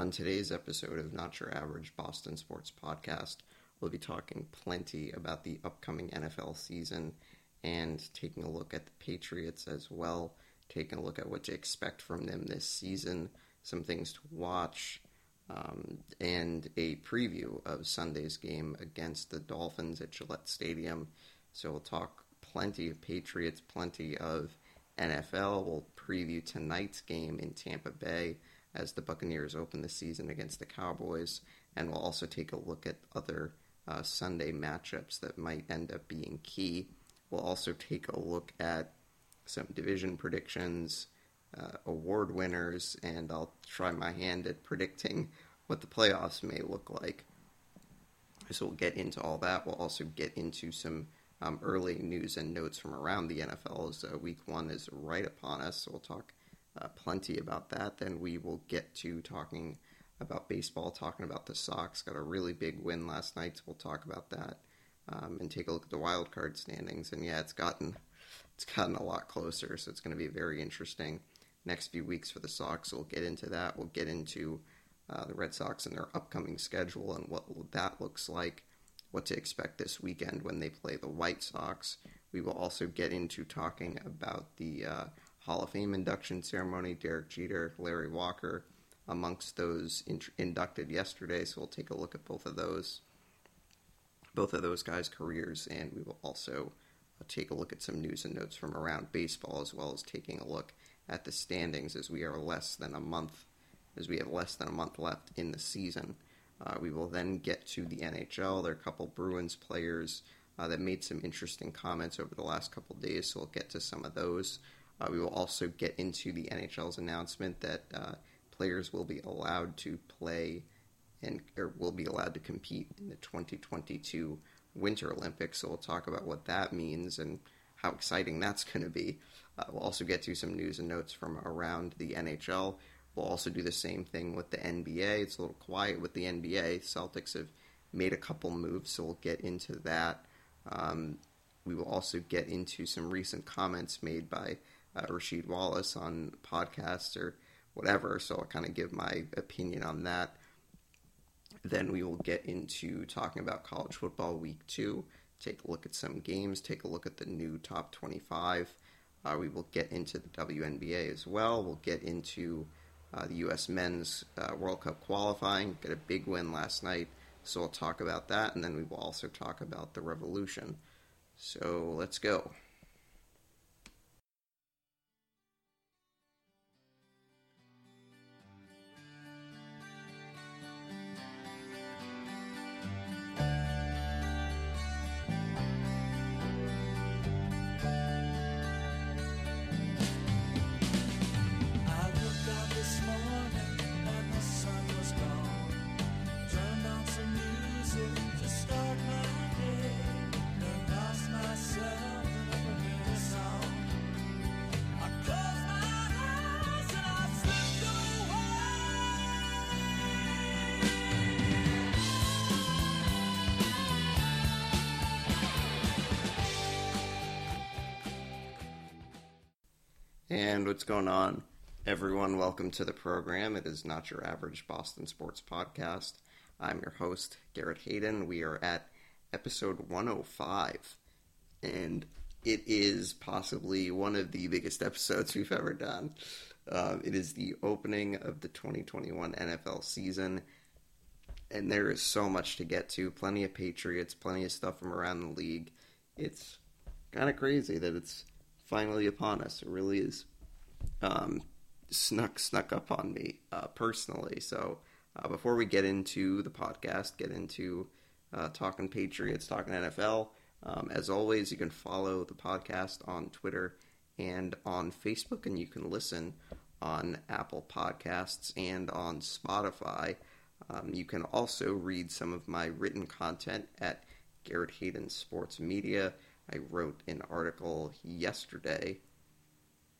On today's episode of Not Your Average Boston Sports Podcast, we'll be talking plenty about the upcoming NFL season and taking a look at the Patriots as well, taking a look at what to expect from them this season, some things to watch, um, and a preview of Sunday's game against the Dolphins at Gillette Stadium. So we'll talk plenty of Patriots, plenty of NFL. We'll preview tonight's game in Tampa Bay as the Buccaneers open the season against the Cowboys, and we'll also take a look at other uh, Sunday matchups that might end up being key. We'll also take a look at some division predictions, uh, award winners, and I'll try my hand at predicting what the playoffs may look like. So we'll get into all that. We'll also get into some um, early news and notes from around the NFL as uh, week one is right upon us. So we'll talk uh, plenty about that. Then we will get to talking about baseball, talking about the Sox. Got a really big win last night, so we'll talk about that um, and take a look at the wild card standings. And yeah, it's gotten it's gotten a lot closer, so it's going to be very interesting next few weeks for the Sox. We'll get into that. We'll get into uh, the Red Sox and their upcoming schedule and what that looks like. What to expect this weekend when they play the White Sox. We will also get into talking about the uh, Hall of Fame induction ceremony. Derek Jeter, Larry Walker, amongst those in- inducted yesterday. So we'll take a look at both of those, both of those guys' careers, and we will also uh, take a look at some news and notes from around baseball, as well as taking a look at the standings as we are less than a month, as we have less than a month left in the season. Uh, we will then get to the NHL. There are a couple Bruins players uh, that made some interesting comments over the last couple days, so we'll get to some of those. Uh, we will also get into the NHL's announcement that uh, players will be allowed to play and or will be allowed to compete in the 2022 Winter Olympics. So we'll talk about what that means and how exciting that's going to be. Uh, we'll also get to some news and notes from around the NHL. We'll also do the same thing with the NBA. It's a little quiet with the NBA. Celtics have made a couple moves, so we'll get into that. Um, we will also get into some recent comments made by uh, Rasheed Wallace on podcasts or whatever. So I'll kind of give my opinion on that. Then we will get into talking about college football week two, take a look at some games, take a look at the new top 25. Uh, we will get into the WNBA as well. We'll get into uh, the U.S. men's uh, World Cup qualifying. Got a big win last night, so we'll talk about that, and then we will also talk about the Revolution. So let's go. What's going on, everyone? Welcome to the program. It is not your average Boston sports podcast. I'm your host, Garrett Hayden. We are at episode 105, and it is possibly one of the biggest episodes we've ever done. Uh, it is the opening of the 2021 NFL season, and there is so much to get to. Plenty of Patriots, plenty of stuff from around the league. It's kind of crazy that it's finally upon us. It really is um, snuck snuck up on me uh, personally. So uh, before we get into the podcast, get into uh, talking Patriots, talking NFL. Um, as always, you can follow the podcast on Twitter and on Facebook, and you can listen on Apple Podcasts and on Spotify. Um, you can also read some of my written content at Garrett Hayden Sports Media. I wrote an article yesterday,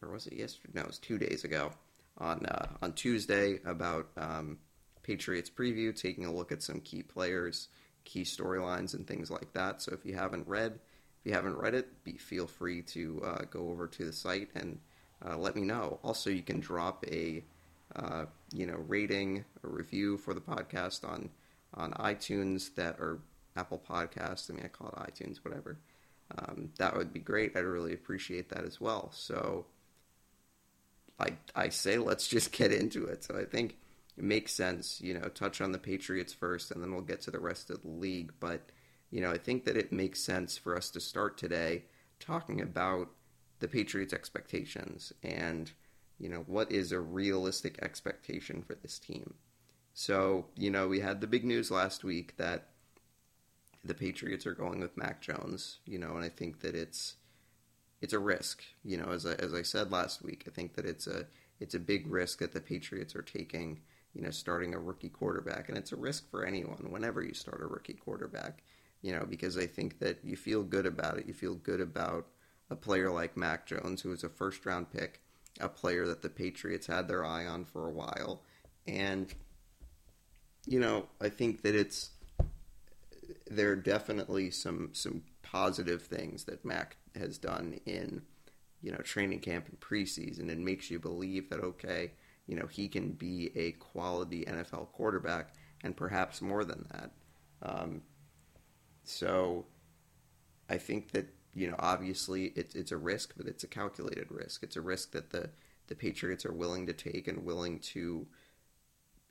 or was it yesterday? No, it was two days ago on uh, on Tuesday about um, Patriots preview, taking a look at some key players, key storylines, and things like that. So if you haven't read, if you haven't read it, be feel free to uh, go over to the site and uh, let me know. Also, you can drop a uh, you know, rating or review for the podcast on on iTunes that or Apple Podcasts. I mean, I call it iTunes, whatever. Um, that would be great. I'd really appreciate that as well. So, I I say let's just get into it. So I think it makes sense, you know, touch on the Patriots first, and then we'll get to the rest of the league. But you know, I think that it makes sense for us to start today talking about the Patriots' expectations and you know what is a realistic expectation for this team. So you know, we had the big news last week that the Patriots are going with Mac Jones. You know, and I think that it's it's a risk. You know, as I, as I said last week, I think that it's a it's a big risk that the Patriots are taking. You know, starting a rookie quarterback, and it's a risk for anyone whenever you start a rookie quarterback. You know, because I think that you feel good about it. You feel good about a player like Mac Jones, who was a first round pick, a player that the Patriots had their eye on for a while, and you know, I think that it's there are definitely some some positive things that Mac has done in you know training camp and preseason. And makes you believe that okay you know he can be a quality NFL quarterback and perhaps more than that. Um, so I think that you know obviously it's it's a risk but it's a calculated risk. It's a risk that the the Patriots are willing to take and willing to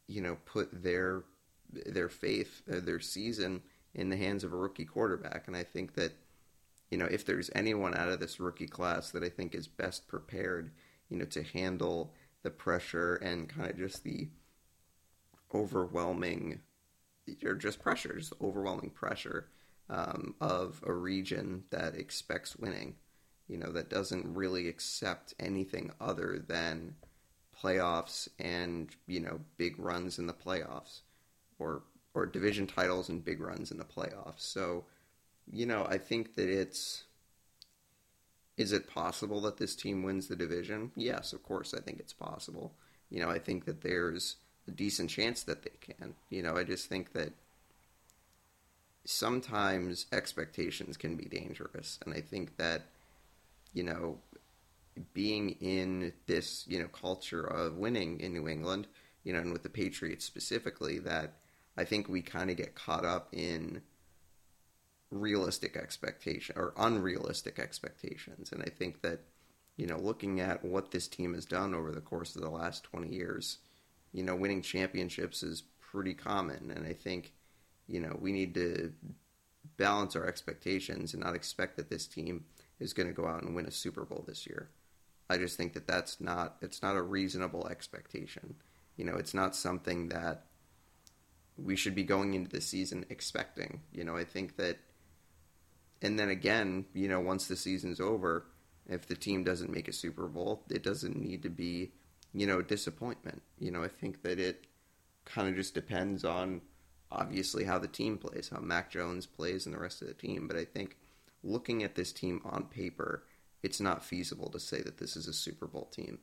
you know put their their faith uh, their season in the hands of a rookie quarterback. And I think that you know, if there's anyone out of this rookie class that I think is best prepared, you know, to handle the pressure and kind of just the overwhelming, or just pressure, just overwhelming pressure um, of a region that expects winning, you know, that doesn't really accept anything other than playoffs and you know big runs in the playoffs, or or division titles and big runs in the playoffs. So you know, I think that it's. Is it possible that this team wins the division? Yes, of course, I think it's possible. You know, I think that there's a decent chance that they can. You know, I just think that sometimes expectations can be dangerous. And I think that, you know, being in this, you know, culture of winning in New England, you know, and with the Patriots specifically, that I think we kind of get caught up in realistic expectation or unrealistic expectations. And I think that, you know, looking at what this team has done over the course of the last 20 years, you know, winning championships is pretty common. And I think, you know, we need to balance our expectations and not expect that this team is going to go out and win a Super Bowl this year. I just think that that's not it's not a reasonable expectation. You know, it's not something that we should be going into the season expecting. You know, I think that and then again, you know, once the season's over, if the team doesn't make a Super Bowl, it doesn't need to be, you know, disappointment. You know, I think that it kind of just depends on obviously how the team plays, how Mac Jones plays, and the rest of the team. But I think looking at this team on paper, it's not feasible to say that this is a Super Bowl team.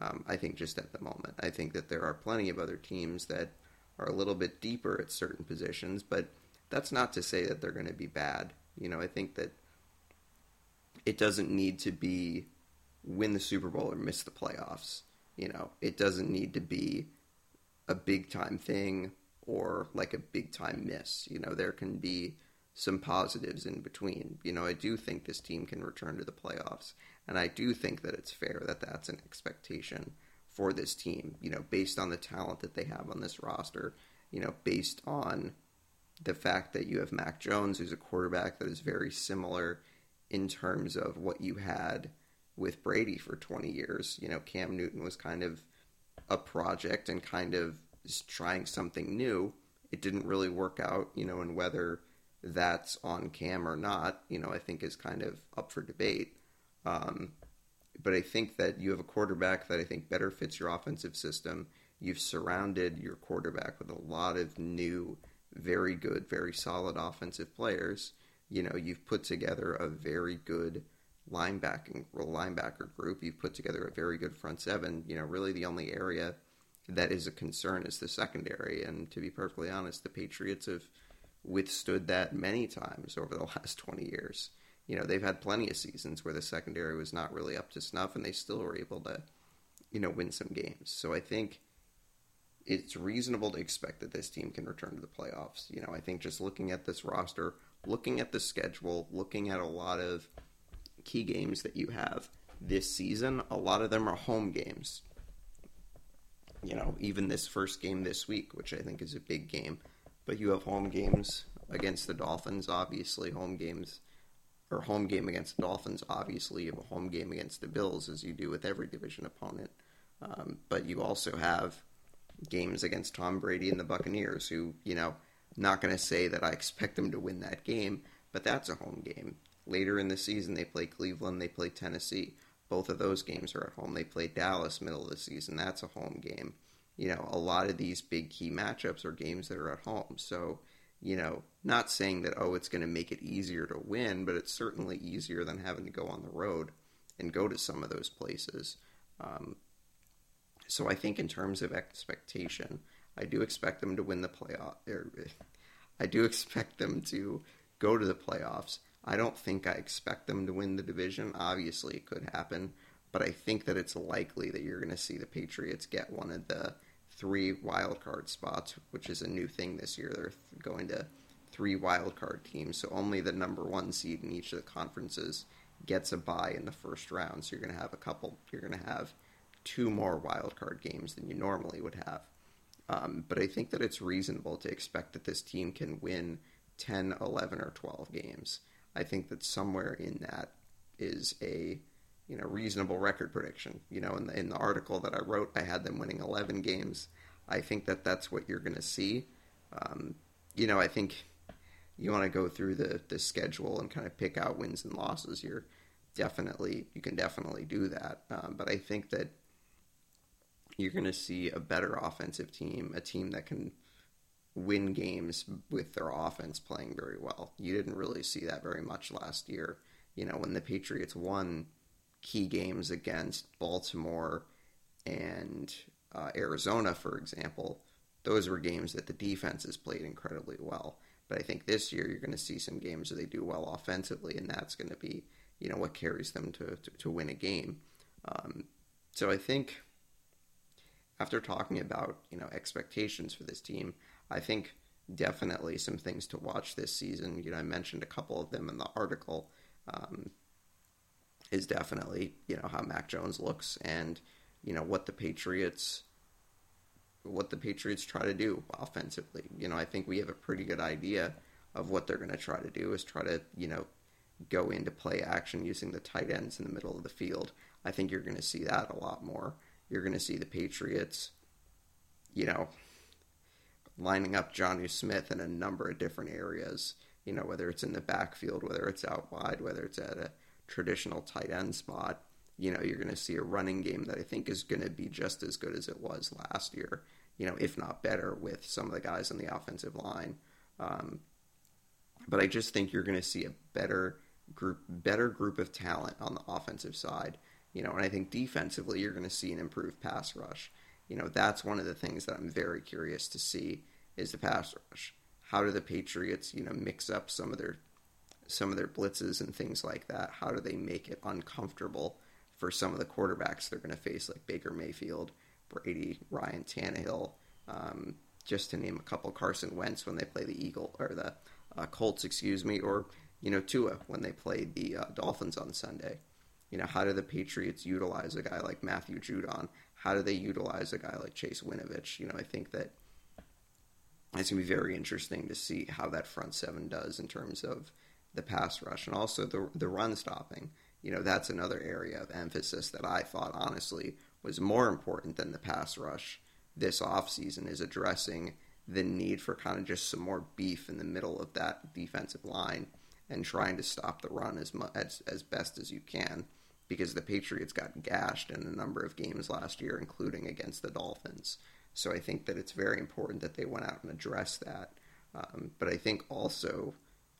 Um, I think just at the moment, I think that there are plenty of other teams that are a little bit deeper at certain positions, but that's not to say that they're going to be bad. You know, I think that it doesn't need to be win the Super Bowl or miss the playoffs. You know, it doesn't need to be a big time thing or like a big time miss. You know, there can be some positives in between. You know, I do think this team can return to the playoffs, and I do think that it's fair that that's an expectation for this team, you know, based on the talent that they have on this roster, you know, based on the fact that you have Mac Jones, who's a quarterback that is very similar in terms of what you had with Brady for 20 years. You know, Cam Newton was kind of a project and kind of trying something new. It didn't really work out, you know, and whether that's on Cam or not, you know, I think is kind of up for debate. Um, but I think that you have a quarterback that I think better fits your offensive system. You've surrounded your quarterback with a lot of new very good, very solid offensive players. You know, you've put together a very good linebacking linebacker group. You've put together a very good front seven. You know, really the only area that is a concern is the secondary. And to be perfectly honest, the Patriots have withstood that many times over the last 20 years. You know, they've had plenty of seasons where the secondary was not really up to snuff and they still were able to, you know, win some games. So I think it's reasonable to expect that this team can return to the playoffs. You know, I think just looking at this roster, looking at the schedule, looking at a lot of key games that you have this season, a lot of them are home games. You know, even this first game this week, which I think is a big game, but you have home games against the Dolphins, obviously, home games or home game against the Dolphins, obviously, you have a home game against the Bills, as you do with every division opponent. Um, but you also have games against Tom Brady and the Buccaneers, who, you know, not going to say that I expect them to win that game, but that's a home game. Later in the season, they play Cleveland, they play Tennessee. Both of those games are at home. They play Dallas middle of the season. That's a home game. You know, a lot of these big key matchups are games that are at home. So, you know, not saying that, oh, it's going to make it easier to win, but it's certainly easier than having to go on the road and go to some of those places. Um, so I think in terms of expectation, I do expect them to win the playoff. Or, I do expect them to go to the playoffs. I don't think I expect them to win the division. Obviously, it could happen, but I think that it's likely that you're going to see the Patriots get one of the three wild card spots, which is a new thing this year. They're going to three wild card teams, so only the number one seed in each of the conferences gets a bye in the first round. So you're going to have a couple. You're going to have two more wildcard games than you normally would have. Um, but I think that it's reasonable to expect that this team can win 10, 11, or 12 games. I think that somewhere in that is a you know reasonable record prediction. You know, in the, in the article that I wrote, I had them winning 11 games. I think that that's what you're going to see. Um, you know, I think you want to go through the the schedule and kind of pick out wins and losses. You're definitely you can definitely do that. Um, but I think that you're going to see a better offensive team, a team that can win games with their offense playing very well. You didn't really see that very much last year. You know, when the Patriots won key games against Baltimore and uh, Arizona, for example, those were games that the defenses played incredibly well. But I think this year you're going to see some games where they do well offensively, and that's going to be, you know, what carries them to, to, to win a game. Um, so I think after talking about you know expectations for this team, I think definitely some things to watch this season. You know, I mentioned a couple of them in the article. Um, is definitely you know how Mac Jones looks and you know what the Patriots what the Patriots try to do offensively. You know, I think we have a pretty good idea of what they're going to try to do is try to you know go into play action using the tight ends in the middle of the field. I think you're going to see that a lot more you're going to see the Patriots, you know, lining up Jonnu Smith in a number of different areas. You know, whether it's in the backfield, whether it's out wide, whether it's at a traditional tight end spot. You know, you're going to see a running game that I think is going to be just as good as it was last year. You know, if not better, with some of the guys on the offensive line. Um, but I just think you're going to see a better group, better group of talent on the offensive side you know, and I think defensively you're going to see an improved pass rush. You know, that's one of the things that I'm very curious to see is the pass rush. How do the Patriots, you know, mix up some of their some of their blitzes and things like that? How do they make it uncomfortable for some of the quarterbacks they're going to face, like Baker Mayfield, Brady, Ryan Tannehill, um, just to name a couple, Carson Wentz when they play the Eagle or the uh, Colts, excuse me, or you know Tua when they play the uh, Dolphins on Sunday. You know, how do the Patriots utilize a guy like Matthew Judon? How do they utilize a guy like Chase Winovich? You know, I think that it's going to be very interesting to see how that front seven does in terms of the pass rush and also the the run stopping. You know, that's another area of emphasis that I thought honestly was more important than the pass rush this offseason is addressing the need for kind of just some more beef in the middle of that defensive line and trying to stop the run as much as, as best as you can because the Patriots got gashed in a number of games last year, including against the Dolphins. So I think that it's very important that they went out and addressed that. Um, but I think also,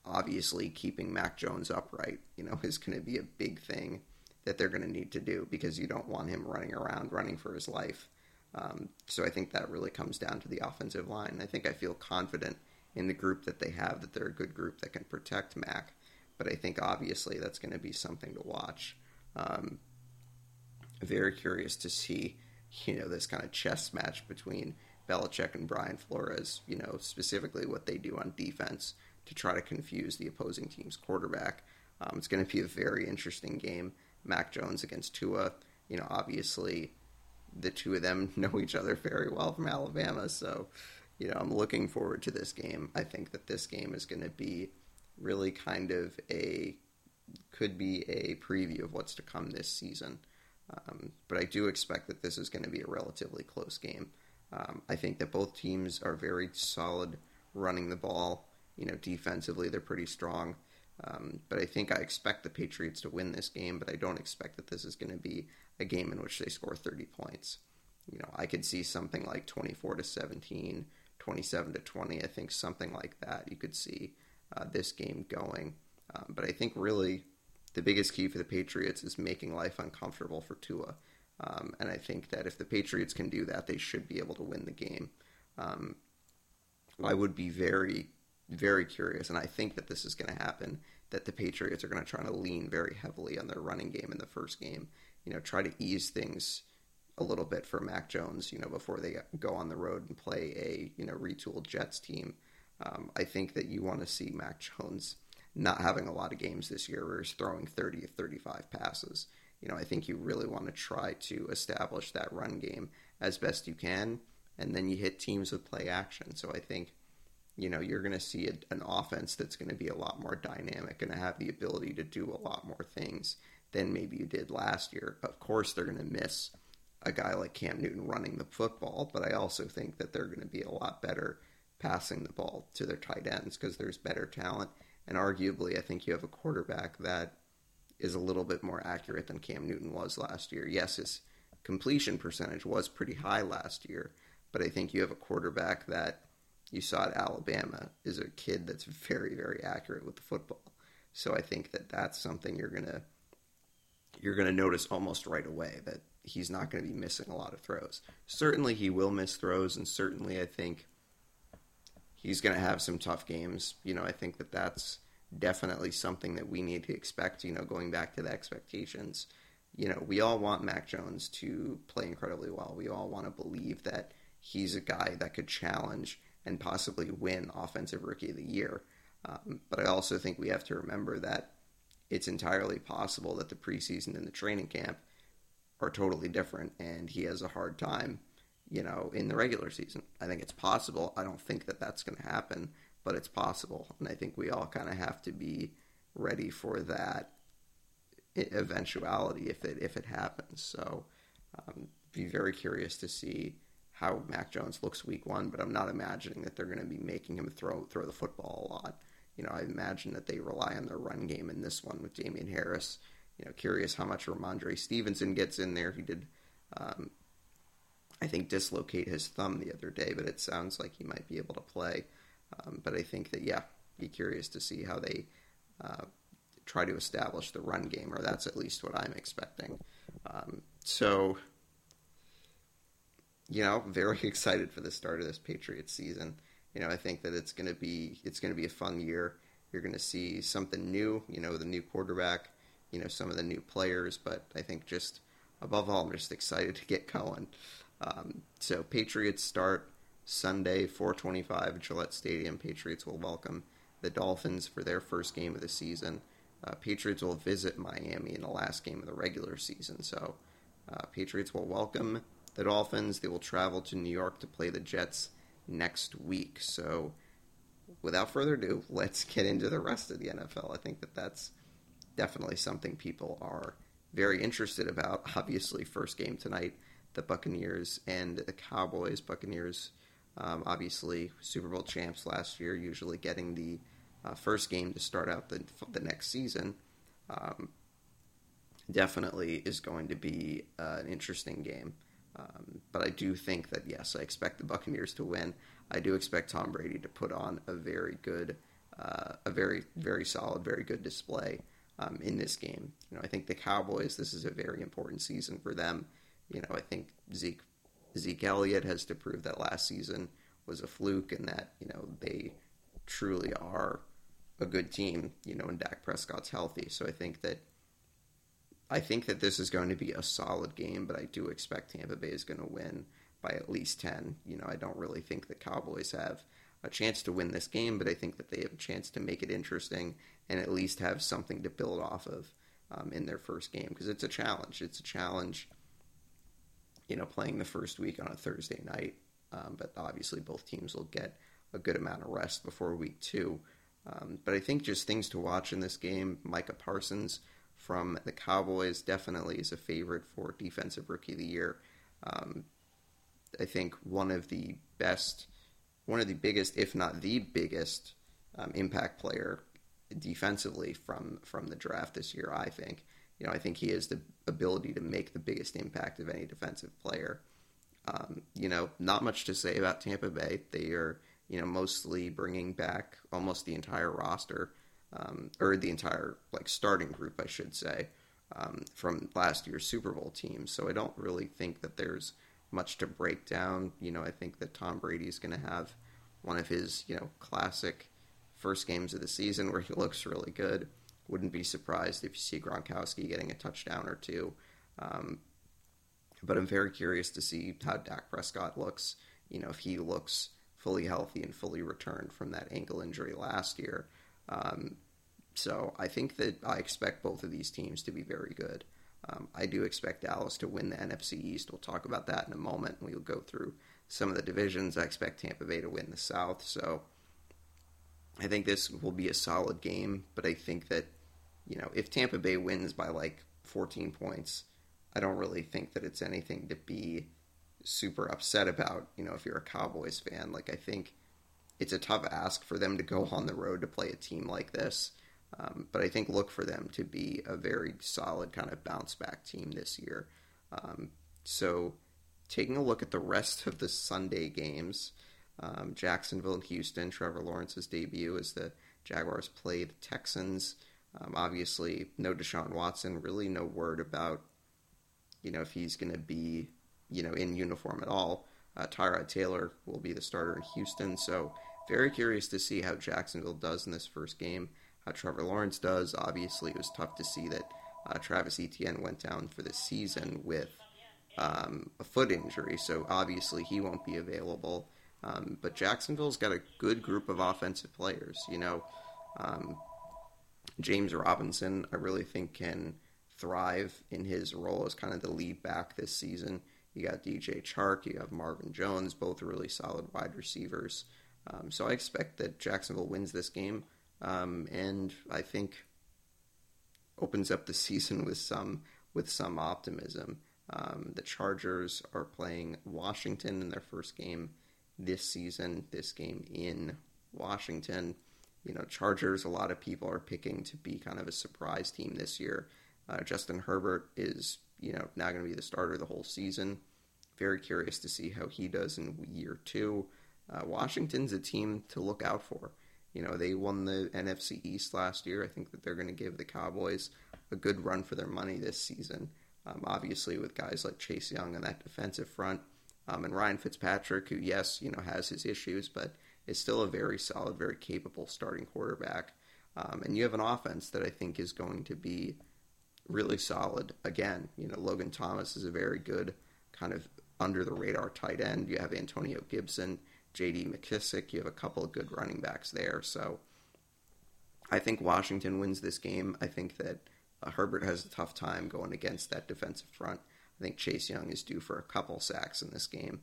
obviously, keeping Mac Jones upright, you know, is going to be a big thing that they're going to need to do because you don't want him running around, running for his life. Um, so I think that really comes down to the offensive line. I think I feel confident in the group that they have that they're a good group that can protect Mac. But I think obviously that's going to be something to watch. Um, very curious to see, you know, this kind of chess match between Belichick and Brian Flores, you know, specifically what they do on defense to try to confuse the opposing team's quarterback. Um, it's going to be a very interesting game. Mac Jones against Tua. You know, obviously, the two of them know each other very well from Alabama, so you know, I'm looking forward to this game. I think that this game is going to be really kind of a could be a preview of what's to come this season. Um, but I do expect that this is going to be a relatively close game. Um, I think that both teams are very solid running the ball. You know, defensively they're pretty strong. Um, but I think I expect the Patriots to win this game, but I don't expect that this is going to be a game in which they score 30 points. You know, I could see something like 24 to 17, 27 to 20. I think something like that you could see uh, this game going. Um, but I think really the biggest key for the Patriots is making life uncomfortable for Tua. Um, and I think that if the Patriots can do that, they should be able to win the game. Um, I would be very, very curious, and I think that this is going to happen. That the Patriots are going to try to lean very heavily on their running game in the first game. You know, try to ease things a little bit for Mac Jones. You know, before they go on the road and play a you know retooled Jets team. Um, I think that you want to see Mac Jones not having a lot of games this year where he's throwing 30 or 35 passes. You know, I think you really want to try to establish that run game as best you can, and then you hit teams with play action. So I think, you know, you're going to see a, an offense that's going to be a lot more dynamic and have the ability to do a lot more things than maybe you did last year. Of course, they're going to miss a guy like Cam Newton running the football, but I also think that they're going to be a lot better passing the ball to their tight ends because there's better talent and arguably, I think you have a quarterback that is a little bit more accurate than Cam Newton was last year. Yes, his completion percentage was pretty high last year, but I think you have a quarterback that you saw at Alabama is a kid that's very, very accurate with the football. So I think that that's something you're gonna you're gonna notice almost right away that he's not going to be missing a lot of throws. Certainly, he will miss throws, and certainly, I think he's going to have some tough games. You know, I think that that's definitely something that we need to expect. You know, going back to the expectations, you know, we all want Mac Jones to play incredibly well. We all want to believe that he's a guy that could challenge and possibly win Offensive Rookie of the Year. Um, but I also think we have to remember that it's entirely possible that the preseason and the training camp are totally different, and he has a hard time you know, in the regular season. I think it's possible. I don't think that that's going to happen, but it's possible. And I think we all kind of have to be ready for that eventuality if it if it happens. So, um, be very curious to see how Mac Jones looks week one. But I'm not imagining that they're going to be making him throw throw the football a lot. You know, I imagine that they rely on their run game in this one with Damien Harris. You know, curious how much Rhamondre Stevenson gets in there. He did um, I think, dislocate his thumb the other day, but it sounds like he might be able to play. Um, but I think that, yeah, be curious to see how they uh, try to establish the run game, or that's at least what I'm expecting. Um, so, you know, very excited for the start of this Patriots season. You know, I think that it's going to be it's going to be a fun year. You're going to see something new. You know, the new quarterback. You know, some of the new players. But I think just above all, I'm just excited to get going. Um, so Patriots start Sunday, 4:25 at Gillette Stadium. Patriots will welcome the Dolphins for their first game of the season. Uh, Patriots will visit Miami in the last game of the regular season. So uh, Patriots will welcome the Dolphins. They will travel to New York to play the Jets next week. So without further ado, let's get into the rest of the NFL. I think that that's definitely something people are very interested about. Obviously, first game tonight the Buccaneers and the Cowboys. Buccaneers, um, obviously Super Bowl champs last year, usually getting the uh, first game to start out the the next season. Um, definitely is going to be uh, an interesting game. Um, but I do think that yes, I expect the Buccaneers to win. I do expect Tom Brady to put on a very good, uh, a very very solid, very good display um, in this game. You know, I think the Cowboys. This is a very important season for them. You know, I think Zeke Zeke Elliott has to prove that last season was a fluke and that you know they truly are a good team. You know, and Dak Prescott's healthy, so I think that I think that this is going to be a solid game, but I do expect Tampa Bay is going to win. by at least 10. You know, I don't really think the Cowboys have a chance to win this game, but I think that they have a chance to make it interesting and at least have something to build off of um, in their first game because it's a challenge. It's a challenge, you know, playing the first week on a Thursday night. Um, but obviously, both teams will get a good amount of rest before week two. Um, but I think just things to watch in this game Micah Parsons from the Cowboys definitely is a favorite for Defensive Rookie of the Year. Um, I think one of the best, one of the biggest, if not the biggest, um, impact player defensively from from the draft this year. I think, you know, I think he has the ability to make the biggest impact of any defensive player. Um, you know, not much to say about Tampa Bay. They are, you know, mostly bringing back almost the entire roster, um, or the entire like starting group, I should say, um, from last year's Super Bowl team. So I don't really think that there's much to break down. You know, I think that Tom Brady is going to have one of his, you know, classic first games of the season where he looks really good. Wouldn't be surprised if you see Gronkowski getting a touchdown or two. Um, but I'm very curious to see how Dak Prescott looks. You know, if he looks fully healthy and fully returned from that ankle injury last year. Um, so I think that I expect both of these teams to be very good. Um, I do expect Dallas to win the NFC East. We'll talk about that in a moment. We'll go through some of the divisions. I expect Tampa Bay to win the South. So I think this will be a solid game, but I think that, you know, if Tampa Bay wins by like 14 points, I don't really think that it's anything to be super upset about, you know, if you're a Cowboys fan. Like, I think it's a tough ask for them to go on the road to play a team like this. Um, but I think look for them to be a very solid kind of bounce back team this year. Um, so, taking a look at the rest of the Sunday games, um, Jacksonville and Houston, Trevor Lawrence's debut as the Jaguars play the Texans. Um, obviously, no Deshaun Watson. Really, no word about you know if he's going to be you know in uniform at all. Uh, Tyrod Taylor will be the starter in Houston. So very curious to see how Jacksonville does in this first game. How Trevor Lawrence does. Obviously, it was tough to see that uh, Travis Etienne went down for the season with um, a foot injury. So obviously, he won't be available. Um, but Jacksonville's got a good group of offensive players. You know, um, James Robinson, I really think can thrive in his role as kind of the lead back this season. You got DJ Chark, you have Marvin Jones, both really solid wide receivers. Um, so I expect that Jacksonville wins this game, um, and I think opens up the season with some with some optimism. Um, the Chargers are playing Washington in their first game this season, this game in Washington. You know, Chargers, a lot of people are picking to be kind of a surprise team this year. Uh, Justin Herbert is, you know, now going to be the starter the whole season. Very curious to see how he does in year two. Uh, Washington's a team to look out for. You know, they won the NFC East last year. I think that they're going to give the Cowboys a good run for their money this season. Um, obviously, with guys like Chase Young on that defensive front, um, and Ryan Fitzpatrick, who yes, you know, has his issues, but is still a very solid, very capable starting quarterback. Um, and you have an offense that I think is going to be really solid. Again, you know, Logan Thomas is a very good kind of under the radar tight end. You have Antonio Gibson, J.D. McKissic. You have a couple of good running backs there. So I think Washington wins this game. I think that uh, Herbert has a tough time going against that defensive front. I think Chase Young is due for a couple sacks in this game.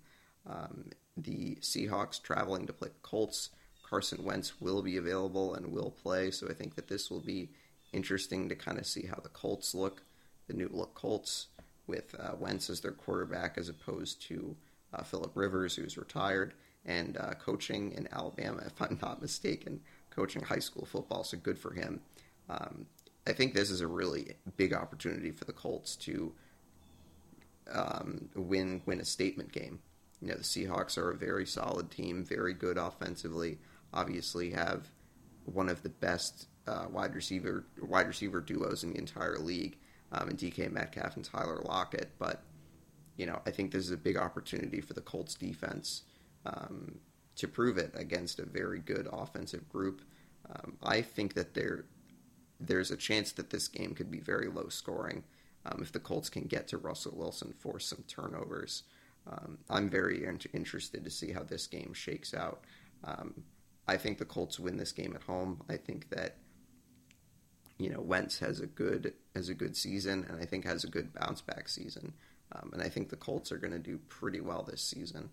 Um, the Seahawks traveling to play Colts. Carson Wentz will be available and will play, so I think that this will be interesting to kind of see how the Colts look, the new look Colts, with uh, Wentz as their quarterback as opposed to uh, Philip Rivers, who's retired, and uh, coaching in Alabama, if I'm not mistaken, coaching high school football, so good for him. Um, I think this is a really big opportunity for the Colts to um, win win a statement game. You know, the Seahawks are a very solid team, very good offensively. Obviously, have one of the best uh, wide receiver wide receiver duos in the entire league, um, in DK Metcalf and Tyler Lockett. But you know, I think this is a big opportunity for the Colts defense um, to prove it against a very good offensive group. Um, I think that there there's a chance that this game could be very low scoring um, if the Colts can get to Russell Wilson, force some turnovers. um, I'm very in- interested to see how this game shakes out. Um, I think the Colts win this game at home. I think that you know Wentz has a good has a good season, and I think has a good bounce back season. Um, and I think the Colts are going to do pretty well this season.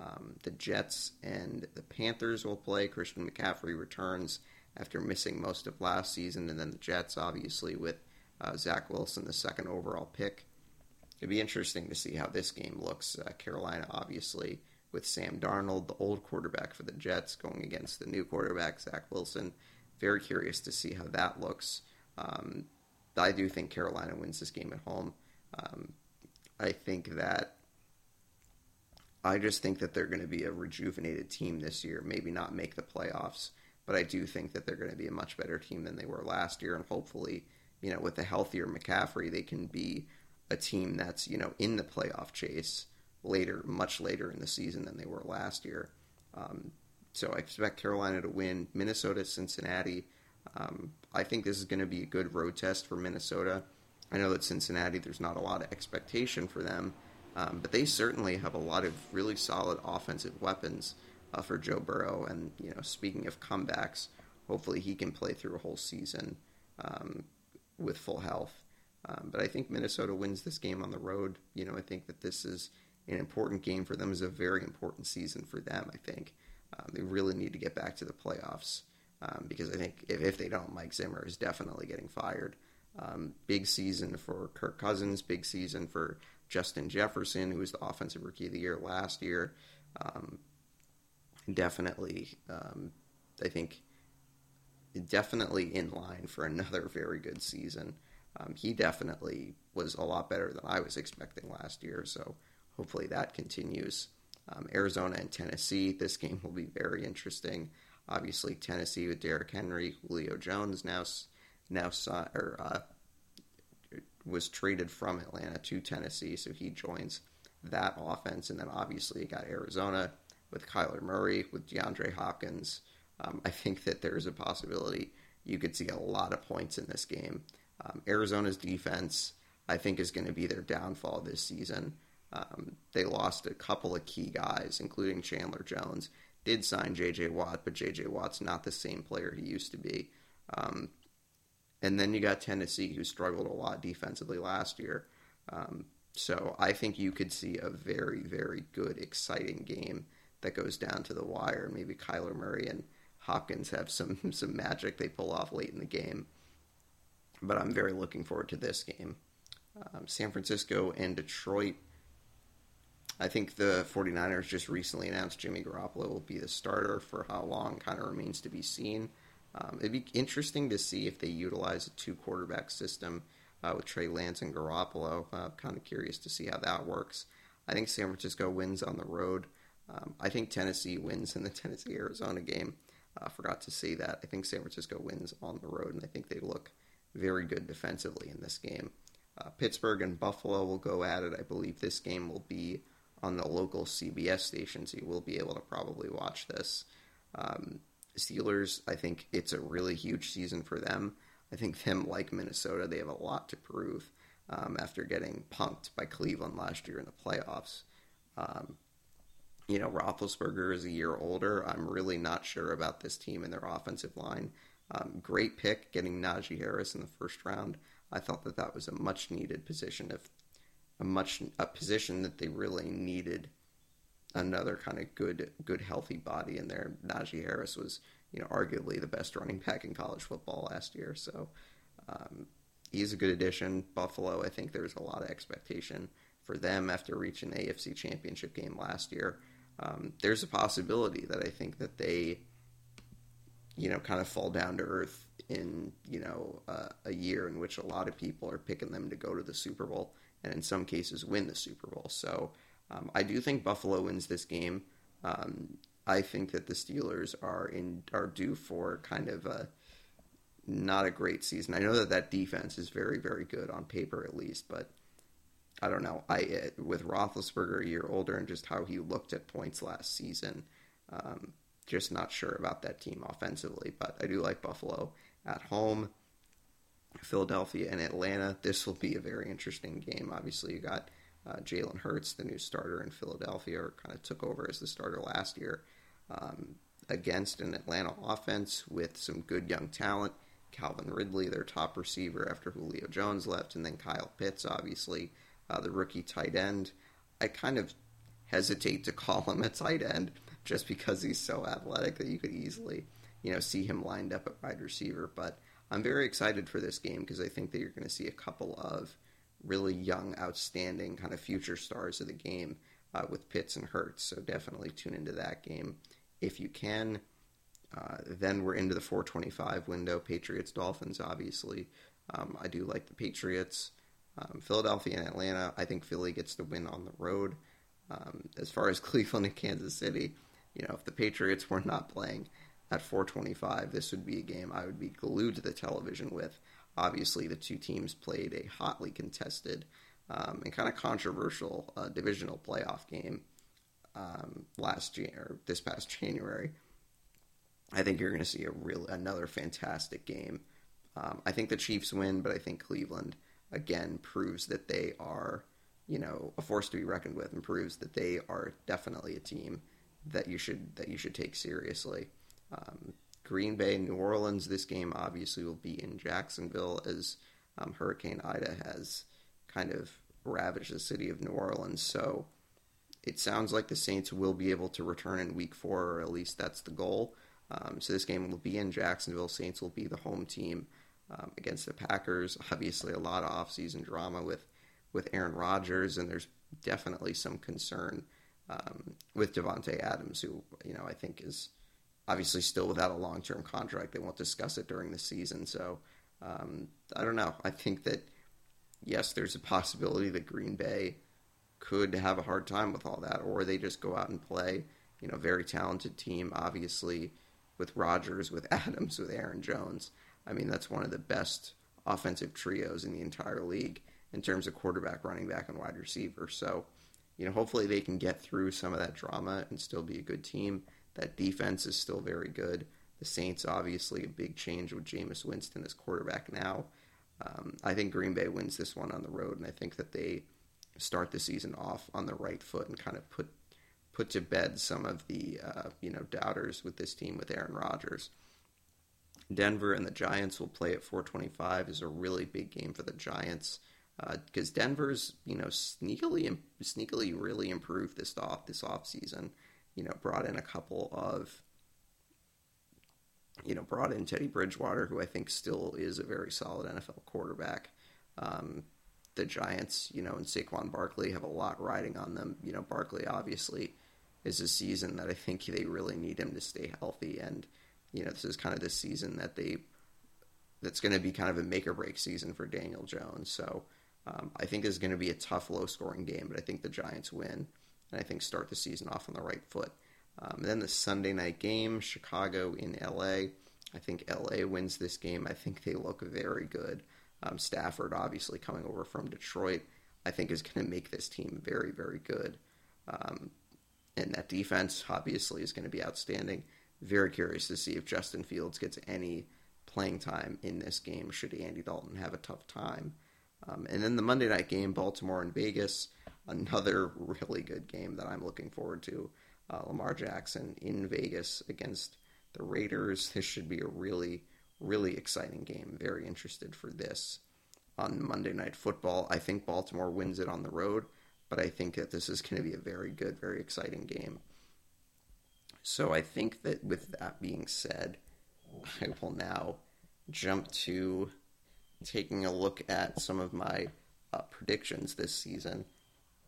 Um, the Jets and the Panthers will play. Christian McCaffrey returns after missing most of last season, and then the Jets, obviously, with uh, Zach Wilson, the second overall pick. It'd be interesting to see how this game looks. Uh, Carolina, obviously, with Sam Darnold, the old quarterback for the Jets, going against the new quarterback, Zach Wilson. Very curious to see how that looks. Um, I do think Carolina wins this game at home. Um, I think that I just think that they're going to be a rejuvenated team this year. Maybe not make the playoffs, but I do think that they're going to be a much better team than they were last year. And hopefully, you know, with a healthier McCaffrey, they can be a team that's you know in the playoff chase later, much later in the season than they were last year. Um, so I expect Carolina to win. Minnesota, Cincinnati. Um, I think this is going to be a good road test for Minnesota. I know that Cincinnati, there's not a lot of expectation for them, um, but they certainly have a lot of really solid offensive weapons uh, for Joe Burrow. And you know, speaking of comebacks, hopefully he can play through a whole season um, with full health. Um, but I think Minnesota wins this game on the road. You know, I think that this is an important game for them. Is a very important season for them. I think um, they really need to get back to the playoffs um, because I think if, if, they don't, Mike Zimmer is definitely getting fired. Um, big season for Kirk Cousins. Big season for Justin Jefferson, who was the offensive rookie of the year last year. Um, definitely, um, I think definitely in line for another very good season. Um, he definitely was a lot better than I was expecting last year, so hopefully that continues. Um, Arizona and Tennessee, this game will be very interesting. Obviously, Tennessee with Derrick Henry, Julio Jones now now saw, or uh, was traded from Atlanta to Tennessee, so he joins that offense, and then obviously you got Arizona with Kyler Murray with DeAndre Hopkins. Um, I think that there's a possibility you could see a lot of points in this game. Um, Arizona's defense, I think, is going to be their downfall this season. Um, they lost a couple of key guys, including Chandler Jones. Did sign J.J. Watt, but J.J. Watt's not the same player he used to be. Um, and then you got Tennessee, who struggled a lot defensively last year. Um, so I think you could see a very, very good, exciting game that goes down to the wire. Maybe Kyler Murray and Hopkins have some some magic they pull off late in the game but I'm very looking forward to this game. Um, San Francisco and Detroit. I think the 49ers just recently announced Jimmy Garoppolo will be the starter for how long kind of remains to be seen. Um, it'd be interesting to see if they utilize a two quarterback system uh, with Trey Lance and Garoppolo. Uh, kind of curious to see how that works. I think San Francisco wins on the road. Um, I think Tennessee wins in the Tennessee Arizona game. I uh, forgot to say that. I think San Francisco wins on the road, and I think they look very good defensively in this game. Uh, Pittsburgh and Buffalo will go at it. I believe this game will be on the local CBS station, so you will be able to probably watch this. Um, Steelers, I think it's a really huge season for them. I think them, like Minnesota, they have a lot to prove um, after getting punked by Cleveland last year in the playoffs. Um, you know, Roethlisberger is a year older. I'm really not sure about this team and their offensive line. Um, great pick getting Najee Harris in the first round. I thought that that was a much needed position of a much a position that they really needed another kind of good good healthy body in there. Najee Harris was you know arguably the best running back in college football last year, so um, he's a good addition. Buffalo, I think there's a lot of expectation for them after reaching the AFC Championship game last year. Um, there's a possibility that I think that they you know, kind of fall down to earth in, you know, uh, a year in which a lot of people are picking them to go to the Super Bowl and in some cases win the Super Bowl. So um, I do think Buffalo wins this game. Um, I think that the Steelers are in are due for kind of a not a great season. I know that that defense is very very good on paper at least, but I don't know. I with Roethlisberger a year older and just how he looked at points last season. Um, just not sure about that team offensively, but I do like Buffalo at home. Philadelphia and Atlanta. This will be a very interesting game. Obviously, you got Uh, Jalen Hurts, the new starter in Philadelphia, or kind of took over as the starter last year um, against an Atlanta offense with some good young talent. Calvin Ridley, their top receiver after Julio Jones left, and then Kyle Pitts, obviously, uh, the rookie tight end. I kind of hesitate to call him a tight end just because he's so athletic that you could easily, you know, see him lined up at wide receiver. But I'm very excited for this game because I think that you're going to see a couple of really young, outstanding kind of future stars of the game uh, with Pitts and Hurts. So definitely tune into that game if you can. Uh, then we're into the 425 window. Patriots, Dolphins, obviously. Um, I do like the Patriots. Um, Philadelphia and Atlanta. I think Philly gets the win on the road. Um, as far as Cleveland and Kansas City, you know, if the Patriots were not playing at 425, this would be a game I would be glued to the television with. Obviously, the two teams played a hotly contested um, and kind of controversial uh, divisional playoff game um, last year, this past January. I think you're going to see a real another fantastic game. Um, I think the Chiefs win, but I think Cleveland again proves that they are, you know, a force to be reckoned with, and proves that they are definitely a team that you should that you should take seriously. Um, Green Bay, New Orleans. This game obviously will be in Jacksonville as um, Hurricane Ida has kind of ravaged the city of New Orleans. So it sounds like the Saints will be able to return in Week Four, or at least that's the goal. Um, so this game will be in Jacksonville. Saints will be the home team um, against the Packers. Obviously, a lot of offseason drama with with Aaron Rodgers, and there's definitely some concern um, with Davante Adams, who you know I think is obviously still without a long term contract. They won't discuss it during the season. So um, I don't know. I think that, yes, there's a possibility that Green Bay could have a hard time with all that, or they just go out and play, you know, very talented team, obviously, with Rodgers, with Adams, with Aaron Jones. I mean, that's one of the best offensive trios in the entire league in terms of quarterback, running back, and wide receiver. So, you know, hopefully they can get through some of that drama and still be a good team. That defense is still very good. The Saints, obviously, a big change with Jameis Winston as quarterback now. Um, I think Green Bay wins this one on the road, and I think that they start the season off on the right foot and kind of put put to bed some of the uh, you know doubters with this team with Aaron Rodgers. Denver and the Giants will play at 425 is a really big game for the Giants because uh, Denver's you know sneakily sneakily really improved this off this off season you know, brought in a couple of, you know, brought in Teddy Bridgewater, who I think still is a very solid NFL quarterback. Um, the Giants, you know, and Saquon Barkley have a lot riding on them. You know, Barkley obviously is a season that I think they really need him to stay healthy, and you know, this is kind of the season that they that's going to be kind of a make or break season for Daniel Jones. So um, I think it's going to be a tough, low scoring game, but I think the Giants win and I think start the season off on the right foot. Um, then the Sunday night game, Chicago in LA. I think LA wins this game. I think they look very good. Um, Stafford, obviously coming over from Detroit, I think is going to make this team very, very good. Um, and that defense, obviously, is going to be outstanding. Very curious to see if Justin Fields gets any playing time in this game, should Andy Dalton have a tough time. Um, and then the Monday night game, Baltimore and Vegas another really good game that I'm looking forward to. Uh, Lamar Jackson in Vegas against the Raiders. This should be a really, really exciting game. Very interested for this on Monday Night Football. I think Baltimore wins it on the road, but I think that this is going to be a very good, very exciting game. So I think that with that being said, I will now jump to taking a look at some of my uh, predictions this season.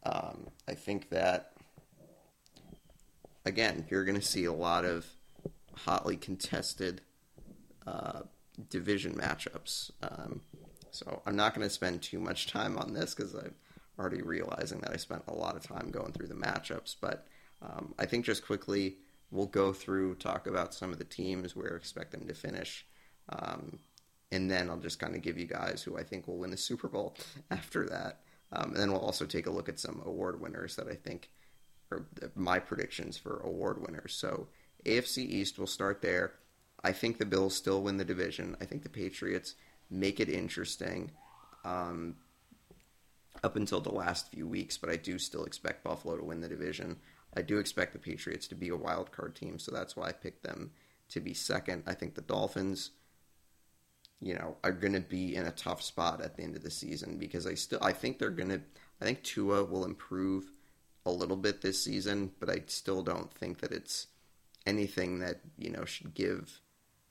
Um, I think that again, you're going to see a lot of hotly contested uh, division matchups. Um, so I'm not going to spend too much time on this because I'm already realizing that I spent a lot of time going through the matchups. But um, I think just quickly we'll go through talk about some of the teams where I expect them to finish. Um, and then I'll just kind of give you guys who I think will win the Super Bowl after that. Um, and then we'll also take a look at some award winners that I think are my predictions for award winners. So AFC East will start there. I think the Bills still win the division. I think the Patriots make it interesting. Um, up until the last few weeks, but I do still expect Buffalo to win the division. I do expect the Patriots to be a wild card team, so that's why I picked them to be second. I think the Dolphins, you know, are going to be in a tough spot at the end of the season because I still I think they're going to I think Tua will improve a little bit this season, but I still don't think that it's anything that, you know, should give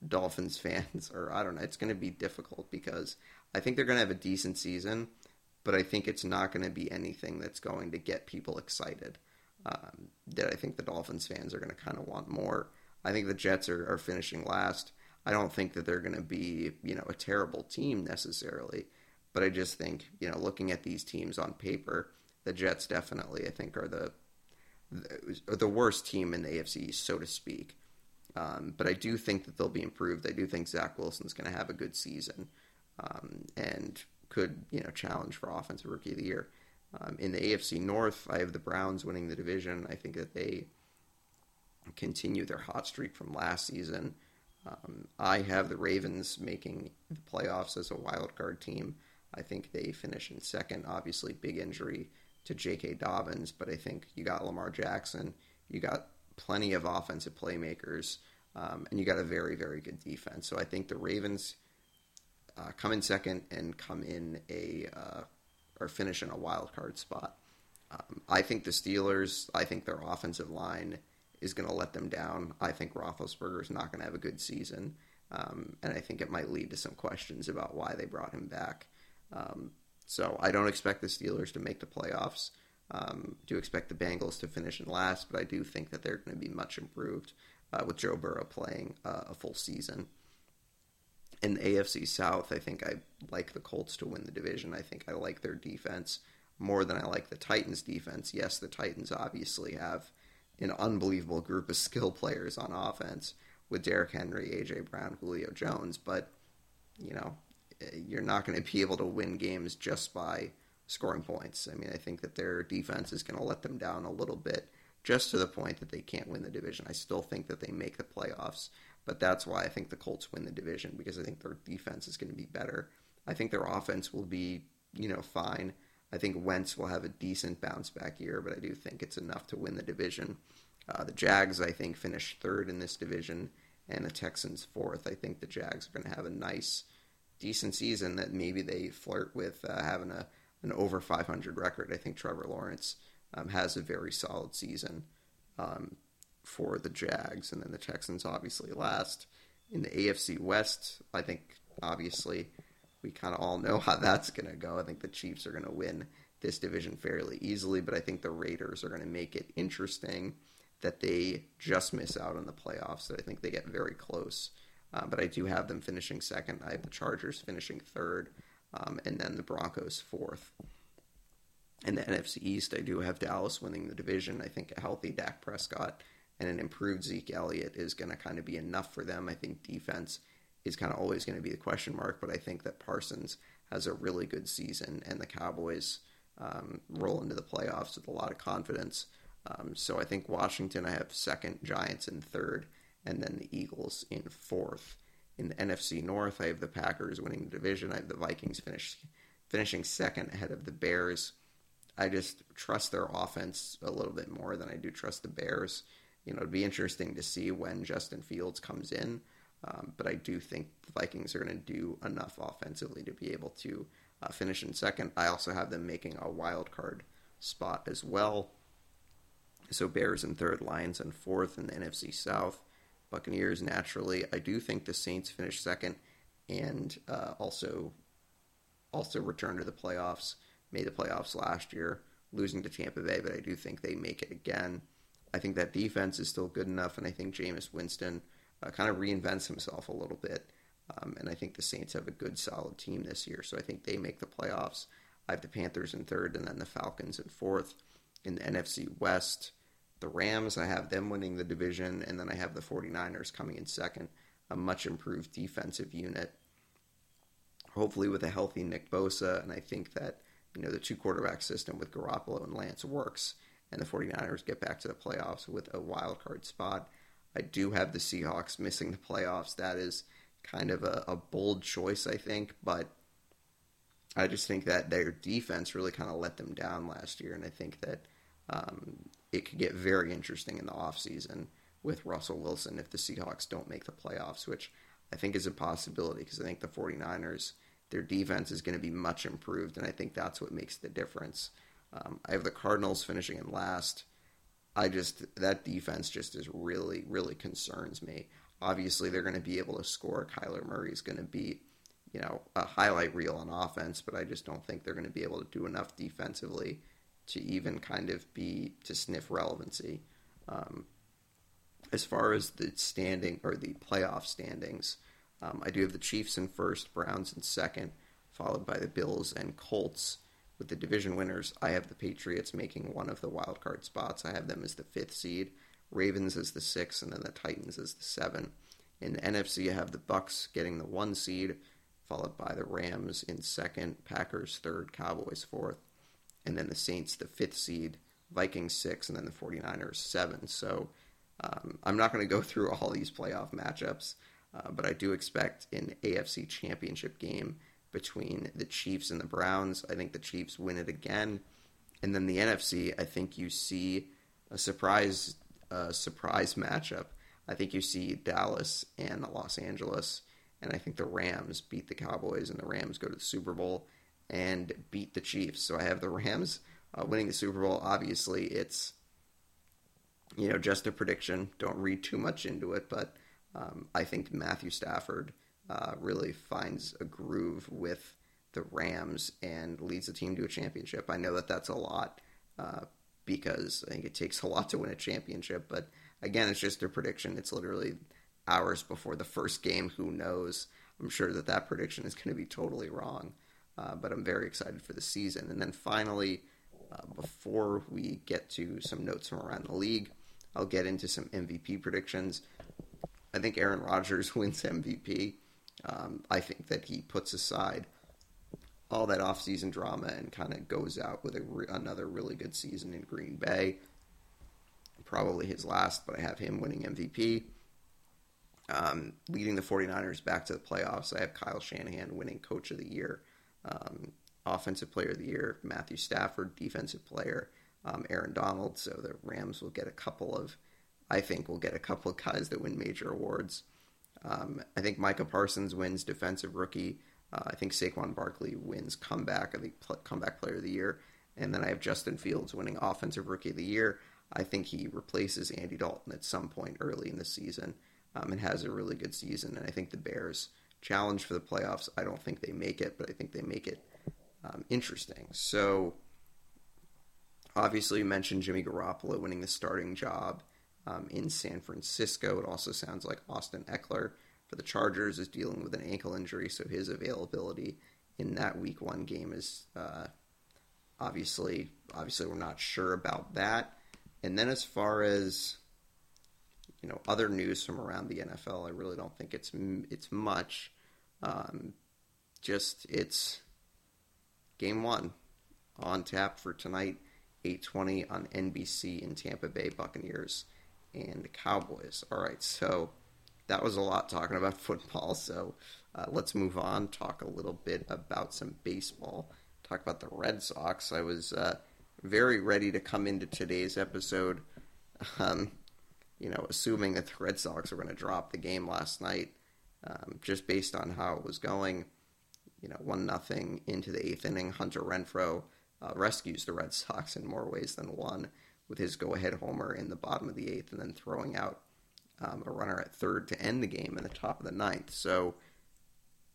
Dolphins fans or I don't know, it's going to be difficult because I think they're going to have a decent season, but I think it's not going to be anything that's going to get people excited. Um, that I think the Dolphins fans are going to kind of want more. I think the Jets are, are finishing last. I don't think that they're going to be, you know, a terrible team necessarily, but I just think, you know, looking at these teams on paper, the Jets definitely, I think, are the the, worst team in the AFC, so to speak. Um, but I do think that they'll be improved. I do think Zach Wilson's going to have a good season um, and could, you know, challenge for Offensive Rookie of the Year. Um, in the AFC North, I have the Browns winning the division. I think that they continue their hot streak from last season. Um, I have the Ravens making the playoffs as a wild card team. I think they finish in second. Obviously, big injury to J.K. Dobbins, but I think you got Lamar Jackson. You got plenty of offensive playmakers, um, and you got a very, very good defense. So I think the Ravens uh, come in second and come in a uh, or finish in a wild card spot. Um, I think the Steelers. I think their offensive line is going to let them down. I think Roethlisberger is not going to have a good season, um, and I think it might lead to some questions about why they brought him back. Um, so I don't expect the Steelers to make the playoffs. Um, do expect the Bengals to finish in last, but I do think that they're going to be much improved uh, with Joe Burrow playing uh, a full season. In the AFC South, I think I like the Colts to win the division. I think I like their defense more than I like the Titans' defense. Yes, the Titans obviously have an unbelievable group of skill players on offense with Derrick Henry, AJ Brown, Julio Jones, but you know, you're not going to be able to win games just by scoring points. I mean, I think that their defense is going to let them down a little bit, just to the point that they can't win the division. I still think that they make the playoffs, but that's why I think the Colts win the division because I think their defense is going to be better. I think their offense will be, you know, fine. I think Wentz will have a decent bounce back year, but I do think it's enough to win the division. Uh, the Jags, I think, finish third in this division, and the Texans fourth. I think the Jags are going to have a nice, decent season that maybe they flirt with uh, having a an over 500 record. I think Trevor Lawrence um, has a very solid season um, for the Jags, and then the Texans obviously last in the AFC West. I think obviously we kind of all know how that's going to go. I think the Chiefs are going to win this division fairly easily, but I think the Raiders are going to make it interesting that they just miss out on the playoffs. That I think they get very close. Uh, but I do have them finishing second. I have the Chargers finishing third um, and then the Broncos fourth. In the NFC East, I do have Dallas winning the division. I think a healthy Dak Prescott and an improved Zeke Elliott is going to kind of be enough for them. I think defense is kind of always going to be the question mark, but I think that Parsons has a really good season, and the Cowboys um, roll into the playoffs with a lot of confidence. Um, so I think Washington, I have second, Giants in third, and then the Eagles in fourth. In the NFC North, I have the Packers winning the division. I have the Vikings finish, finishing second ahead of the Bears. I just trust their offense a little bit more than I do trust the Bears. You know, it'd be interesting to see when Justin Fields comes in, um, but I do think the Vikings are going to do enough offensively to be able to uh, finish in second. I also have them making a wild card spot as well. So Bears in third, Lions in fourth in the NFC South. Buccaneers naturally. I do think the Saints finish second and uh, also also return to the playoffs. Made the playoffs last year, losing to Tampa Bay, but I do think they make it again. I think that defense is still good enough, and I think Jameis Winston uh, kind of reinvents himself a little bit. Um, and I think the Saints have a good, solid team this year, so I think they make the playoffs. I have the Panthers in third, and then the Falcons in fourth. In the NFC West, the Rams, I have them winning the division, and then I have the 49ers coming in second, a much improved defensive unit. Hopefully, with a healthy Nick Bosa, and I think that you know the two quarterback system with Garoppolo and Lance works, and the 49ers get back to the playoffs with a wild card spot. I do have the Seahawks missing the playoffs. That is kind of a, a bold choice, I think, but I just think that their defense really kind of let them down last year, and I think that um, it could get very interesting in the offseason with Russell Wilson if the Seahawks don't make the playoffs, which I think is a possibility because I think the 49ers, their defense is going to be much improved, and I think that's what makes the difference. Um, I have the Cardinals finishing in last. I just, that defense just is really, really concerns me. Obviously, they're going to be able to score. Kyler Murray is going to be, you know, a highlight reel on offense, but I just don't think they're going to be able to do enough defensively to even kind of be to sniff relevancy. Um, as far as the standing or the playoff standings, um, I do have the Chiefs in first, Browns in second, followed by the Bills and Colts. With the division winners, I have the Patriots making one of the wild card spots. I have them as the fifth seed, Ravens as the sixth, and then the Titans as the seven. In the NFC, I have the Bucks getting the one seed, followed by the Rams in second, Packers third, Cowboys fourth, and then the Saints the fifth seed, Vikings six, and then the 49ers seven. So um, I'm not going to go through all these playoff matchups, uh, but I do expect an AFC championship game between the Chiefs and the Browns. I think the Chiefs win it again. And then the NFC, I think you see a surprise uh, surprise matchup. I think you see Dallas and the Los Angeles, and I think the Rams beat the Cowboys, and the Rams go to the Super Bowl and beat the Chiefs. So I have the Rams uh, winning the Super Bowl. Obviously, it's you know just a prediction. Don't read too much into it, but um, I think Matthew Stafford uh, really finds a groove with the Rams and leads the team to a championship. I know that that's a lot uh, because I think it takes a lot to win a championship, but again, it's just a prediction. It's literally hours before the first game. Who knows? I'm sure that that prediction is going to be totally wrong, uh, but I'm very excited for the season. And then finally, uh, before we get to some notes from around the league, I'll get into some MVP predictions. I think Aaron Rodgers wins MVP. Um, I think that he puts aside all that offseason drama and kind of goes out with re- another really good season in Green Bay. Probably his last, but I have him winning MVP. Um, leading the 49ers back to the playoffs, I have Kyle Shanahan winning Coach of the Year, um, Offensive Player of the Year, Matthew Stafford, Defensive Player, um, Aaron Donald. So the Rams will get a couple of, I think, will get a couple of guys that win major awards. Um, I think Micah Parsons wins Defensive Rookie. Uh, I think Saquon Barkley wins Comeback, I think Comeback Player of the Year. And then I have Justin Fields winning Offensive Rookie of the Year. I think he replaces Andy Dalton at some point early in the season um, and has a really good season. And I think the Bears challenge for the playoffs. I don't think they make it, but I think they make it um, interesting. So obviously, you mentioned Jimmy Garoppolo winning the starting job um, in San Francisco. It also sounds like Austin Ekeler for the Chargers is dealing with an ankle injury, so his availability in that Week One game is uh, obviously obviously we're not sure about that. And then as far as you know other news from around the NFL, I really don't think it's it's much. Um, just it's game one on tap for tonight, eight twenty on NBC in Tampa Bay Buccaneers and the Cowboys. All right, so that was a lot talking about football. So uh, let's move on. Talk a little bit about some baseball. Talk about the Red Sox. I was uh, very ready to come into today's episode, um, you know, assuming that the Red Sox were going to drop the game last night, um, just based on how it was going. You know, one nothing into the eighth inning. Hunter Renfroe uh, rescues the Red Sox in more ways than one with his go-ahead homer in the bottom of the eighth, and then throwing out um, a runner at third to end the game in the top of the ninth. So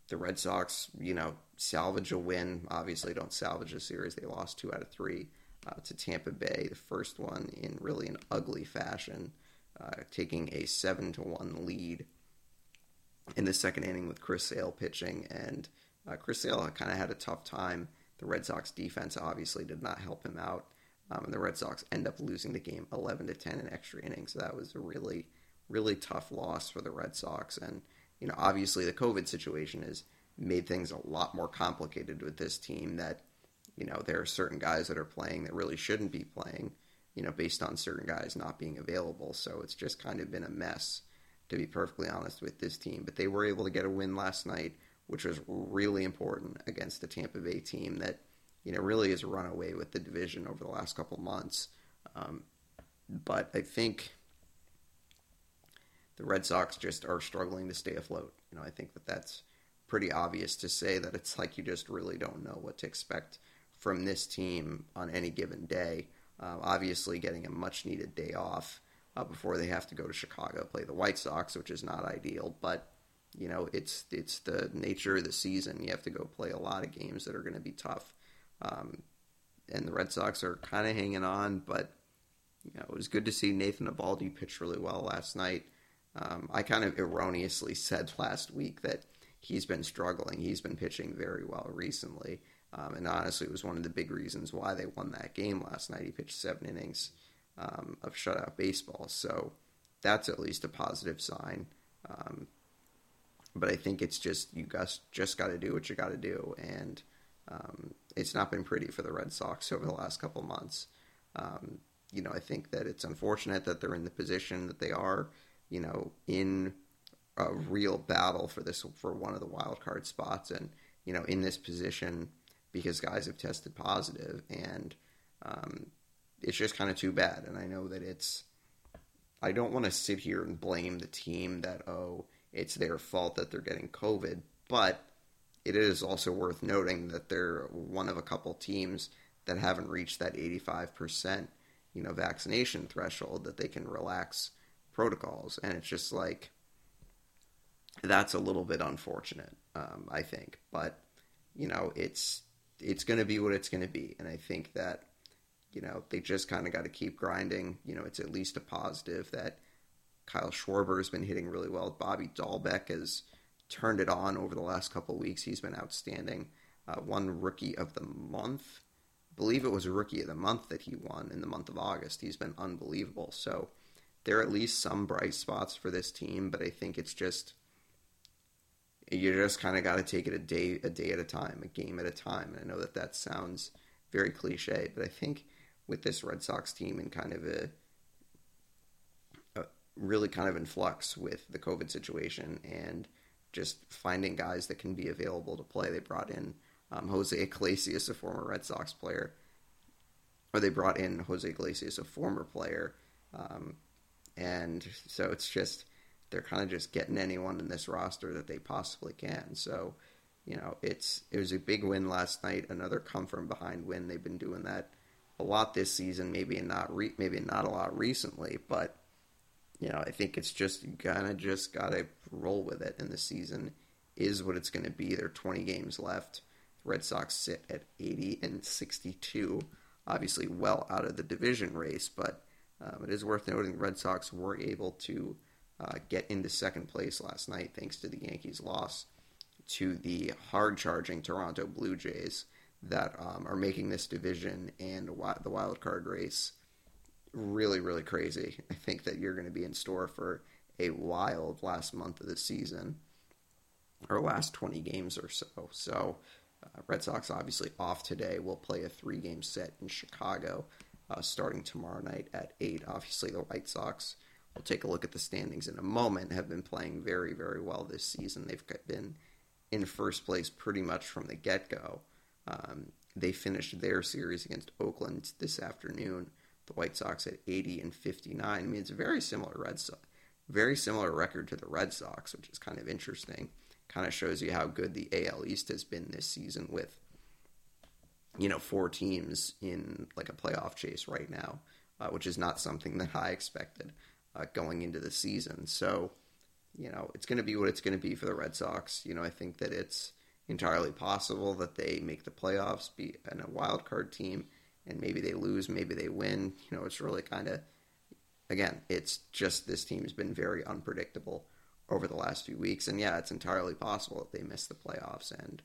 the Red Sox, you know, salvage a win. Obviously, don't salvage a series. They lost two out of three uh, to Tampa Bay. The first one in really an ugly fashion, uh, taking a seven to one lead in the second inning with Chris Sale pitching, and uh, Chris Sale kind of had a tough time. The Red Sox defense obviously did not help him out. Um, and the Red Sox end up losing the game 11 to 10 in extra innings. So that was a really, really tough loss for the Red Sox. And, you know, obviously the COVID situation has made things a lot more complicated with this team that, you know, there are certain guys that are playing that really shouldn't be playing, you know, based on certain guys not being available. So it's just kind of been a mess, to be perfectly honest, with this team. But they were able to get a win last night which was really important against the Tampa Bay team that you know really has run away with the division over the last couple months. Um, but I think the Red Sox just are struggling to stay afloat. You know, I think that that's pretty obvious to say that it's like you just really don't know what to expect from this team on any given day. Uh, obviously, getting a much needed day off uh, before they have to go to Chicago play the White Sox, which is not ideal, but you know it's it's the nature of the season. You have to go play a lot of games that are going to be tough, um, and the Red Sox are kind of hanging on. But you know it was good to see Nathan Eovaldi pitch really well last night. Um, I kind of erroneously said last week that he's been struggling. He's been pitching very well recently. Um, and honestly, it was one of the big reasons why they won that game last night. He pitched seven innings um, of shutout baseball. So that's at least a positive sign. Um, but I think it's just, you guys just got to do what you got to do. And um, it's not been pretty for the Red Sox over the last couple months. Um, you know, I think that it's unfortunate that they're in the position that they are you know, in a real battle for this for one of the wild card spots, and you know, in this position because guys have tested positive, and um, it's just kind of too bad. And I know that it's. I don't want to sit here and blame the team that oh it's their fault that they're getting COVID, but it is also worth noting that they're one of a couple teams that haven't reached that 85% you know vaccination threshold that they can relax protocols, and it's just like that's a little bit unfortunate, um, I think. But you know, it's it's going to be what it's going to be, and I think that you know they just kind of got to keep grinding. You know, it's at least a positive that Kyle Schwarber has been hitting really well. Bobby Dalbec has turned it on over the last couple weeks. He's been outstanding. Uh, one rookie of the month. I believe it was rookie of the month that he won in the month of August. He's been unbelievable. So there are at least some bright spots for this team, but I think it's just you just kind of got to take it a day a day at a time, a game at a time. And I know that that sounds very cliche, but I think with this Red Sox team and kind of a, a really kind of in flux with the COVID situation and just finding guys that can be available to play. They brought in um, Jose Iglesias, a former Red Sox player, or they brought in Jose Iglesias, a former player. Um, and so it's just they're kind of just getting anyone in this roster that they possibly can. So, you know, it's it was a big win last night, another come from behind win. They've been doing that a lot this season, maybe not re- maybe not a lot recently, but you know, I think it's just kind of just got to roll with it. And the season is what it's going to be. There are 20 games left. Red Sox sit at 80 and 62, obviously well out of the division race, but um, it is worth noting Red Sox were able to uh, get into second place last night thanks to the Yankees' loss to the hard charging Toronto Blue Jays that um, are making this division and the wild card race really, really crazy. I think that you're going to be in store for a wild last month of the season or last 20 games or so. So, uh, Red Sox obviously off today. We'll play a three game set in Chicago uh, starting tomorrow night at 8. Obviously, the White Sox, we'll take a look at the standings in a moment, have been playing very, very well this season. They've been in first place pretty much from the get go. Um, they finished their series against Oakland this afternoon. The White Sox at 80 and 59. I mean, it's a very similar Red Sox, very similar record to the Red Sox, which is kind of interesting. Kind of shows you how good the AL East has been this season with you know, four teams in like a playoff chase right now, uh, which is not something that I expected uh, going into the season. So, you know, it's going to be what it's going to be for the Red Sox. You know, I think that it's entirely possible that they make the playoffs, be in a wild card team, and maybe they lose, maybe they win. You know, it's really kind of, again, it's just this team's been very unpredictable over the last few weeks. And yeah, it's entirely possible that they miss the playoffs and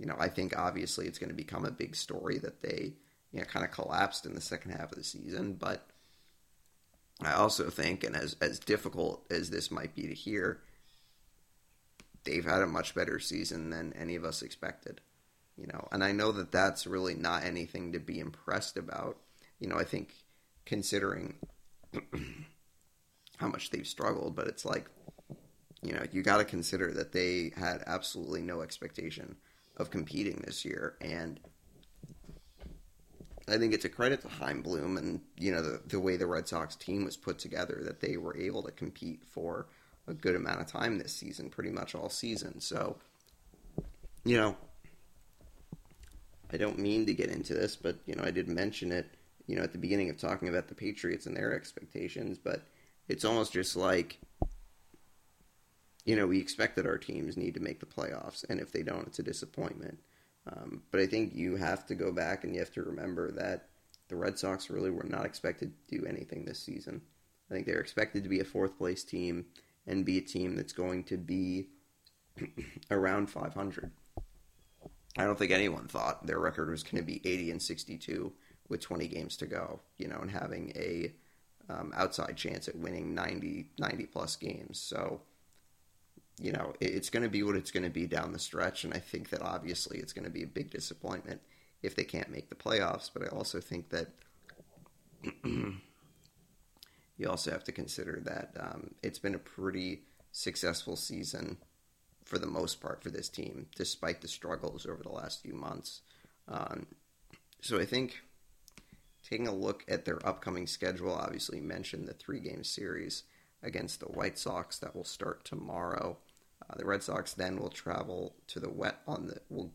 you know, I think obviously it's going to become a big story that they, you know, kind of collapsed in the second half of the season. But I also think, and as as difficult as this might be to hear, they've had a much better season than any of us expected. You know, and I know that that's really not anything to be impressed about. You know, I think considering how much they've struggled, but it's like you know, you got to consider that they had absolutely no expectation of competing this year, and I think it's a credit to Chaim Bloom and you know the, the way the Red Sox team was put together that they were able to compete for a good amount of time this season, pretty much all season. So, you know, I don't mean to get into this, but you know, I did mention it, you know, at the beginning of talking about the Patriots and their expectations, but it's almost just like you know, we expect that our teams need to make the playoffs, and if they don't, it's a disappointment. Um, but I think you have to go back and you have to remember that the Red Sox really were not expected to do anything this season. I think they're expected to be a fourth place team and be a team that's going to be around 500. I don't think anyone thought their record was going to be 80 and 62 with 20 games to go, you know, and having a um, outside chance at winning 90, 90 plus games. So, you know, it's going to be what it's going to be down the stretch. And I think that obviously it's going to be a big disappointment if they can't make the playoffs. But I also think that you also have to consider that um, it's been a pretty successful season for the most part for this team, despite the struggles over the last few months. Um, so I think taking a look at their upcoming schedule, obviously mentioned the three game series against the White Sox that will start tomorrow. Uh, the Red Sox then will travel to the wet on the will,